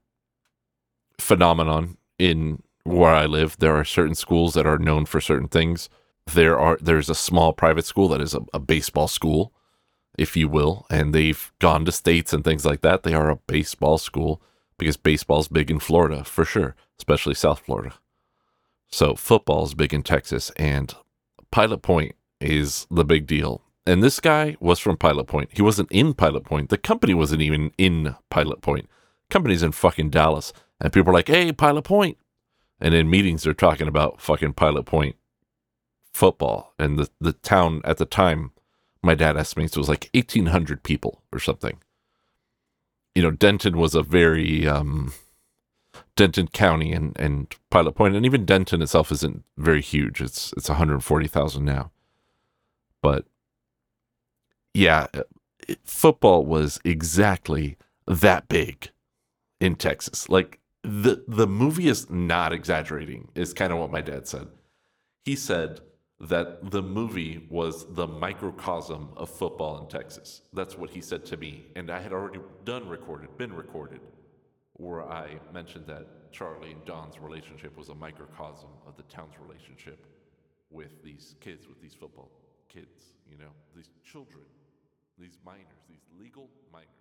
phenomenon in where I live. There are certain schools that are known for certain things. There are there's a small private school that is a, a baseball school, if you will, and they've gone to states and things like that. They are a baseball school because baseball's big in Florida for sure, especially South Florida. So football's big in Texas, and Pilot Point is the big deal and this guy was from Pilot Point. He wasn't in Pilot Point. The company wasn't even in Pilot Point. Company's in fucking Dallas. And people are like, hey, Pilot Point. And in meetings, they're talking about fucking Pilot Point football. And the, the town at the time, my dad estimates, was like 1,800 people or something. You know, Denton was a very, um, Denton County and, and Pilot Point, and even Denton itself isn't very huge. It's it's 140,000 now. But yeah, uh, football was exactly that big in Texas. Like the the movie is not exaggerating. Is kind of what my dad said. He said that the movie was the microcosm of football in Texas. That's what he said to me, and I had already done recorded, been recorded, where I mentioned that Charlie and Don's relationship was a microcosm of the town's relationship with these kids, with these football kids, you know, these children, these minors, these legal minors.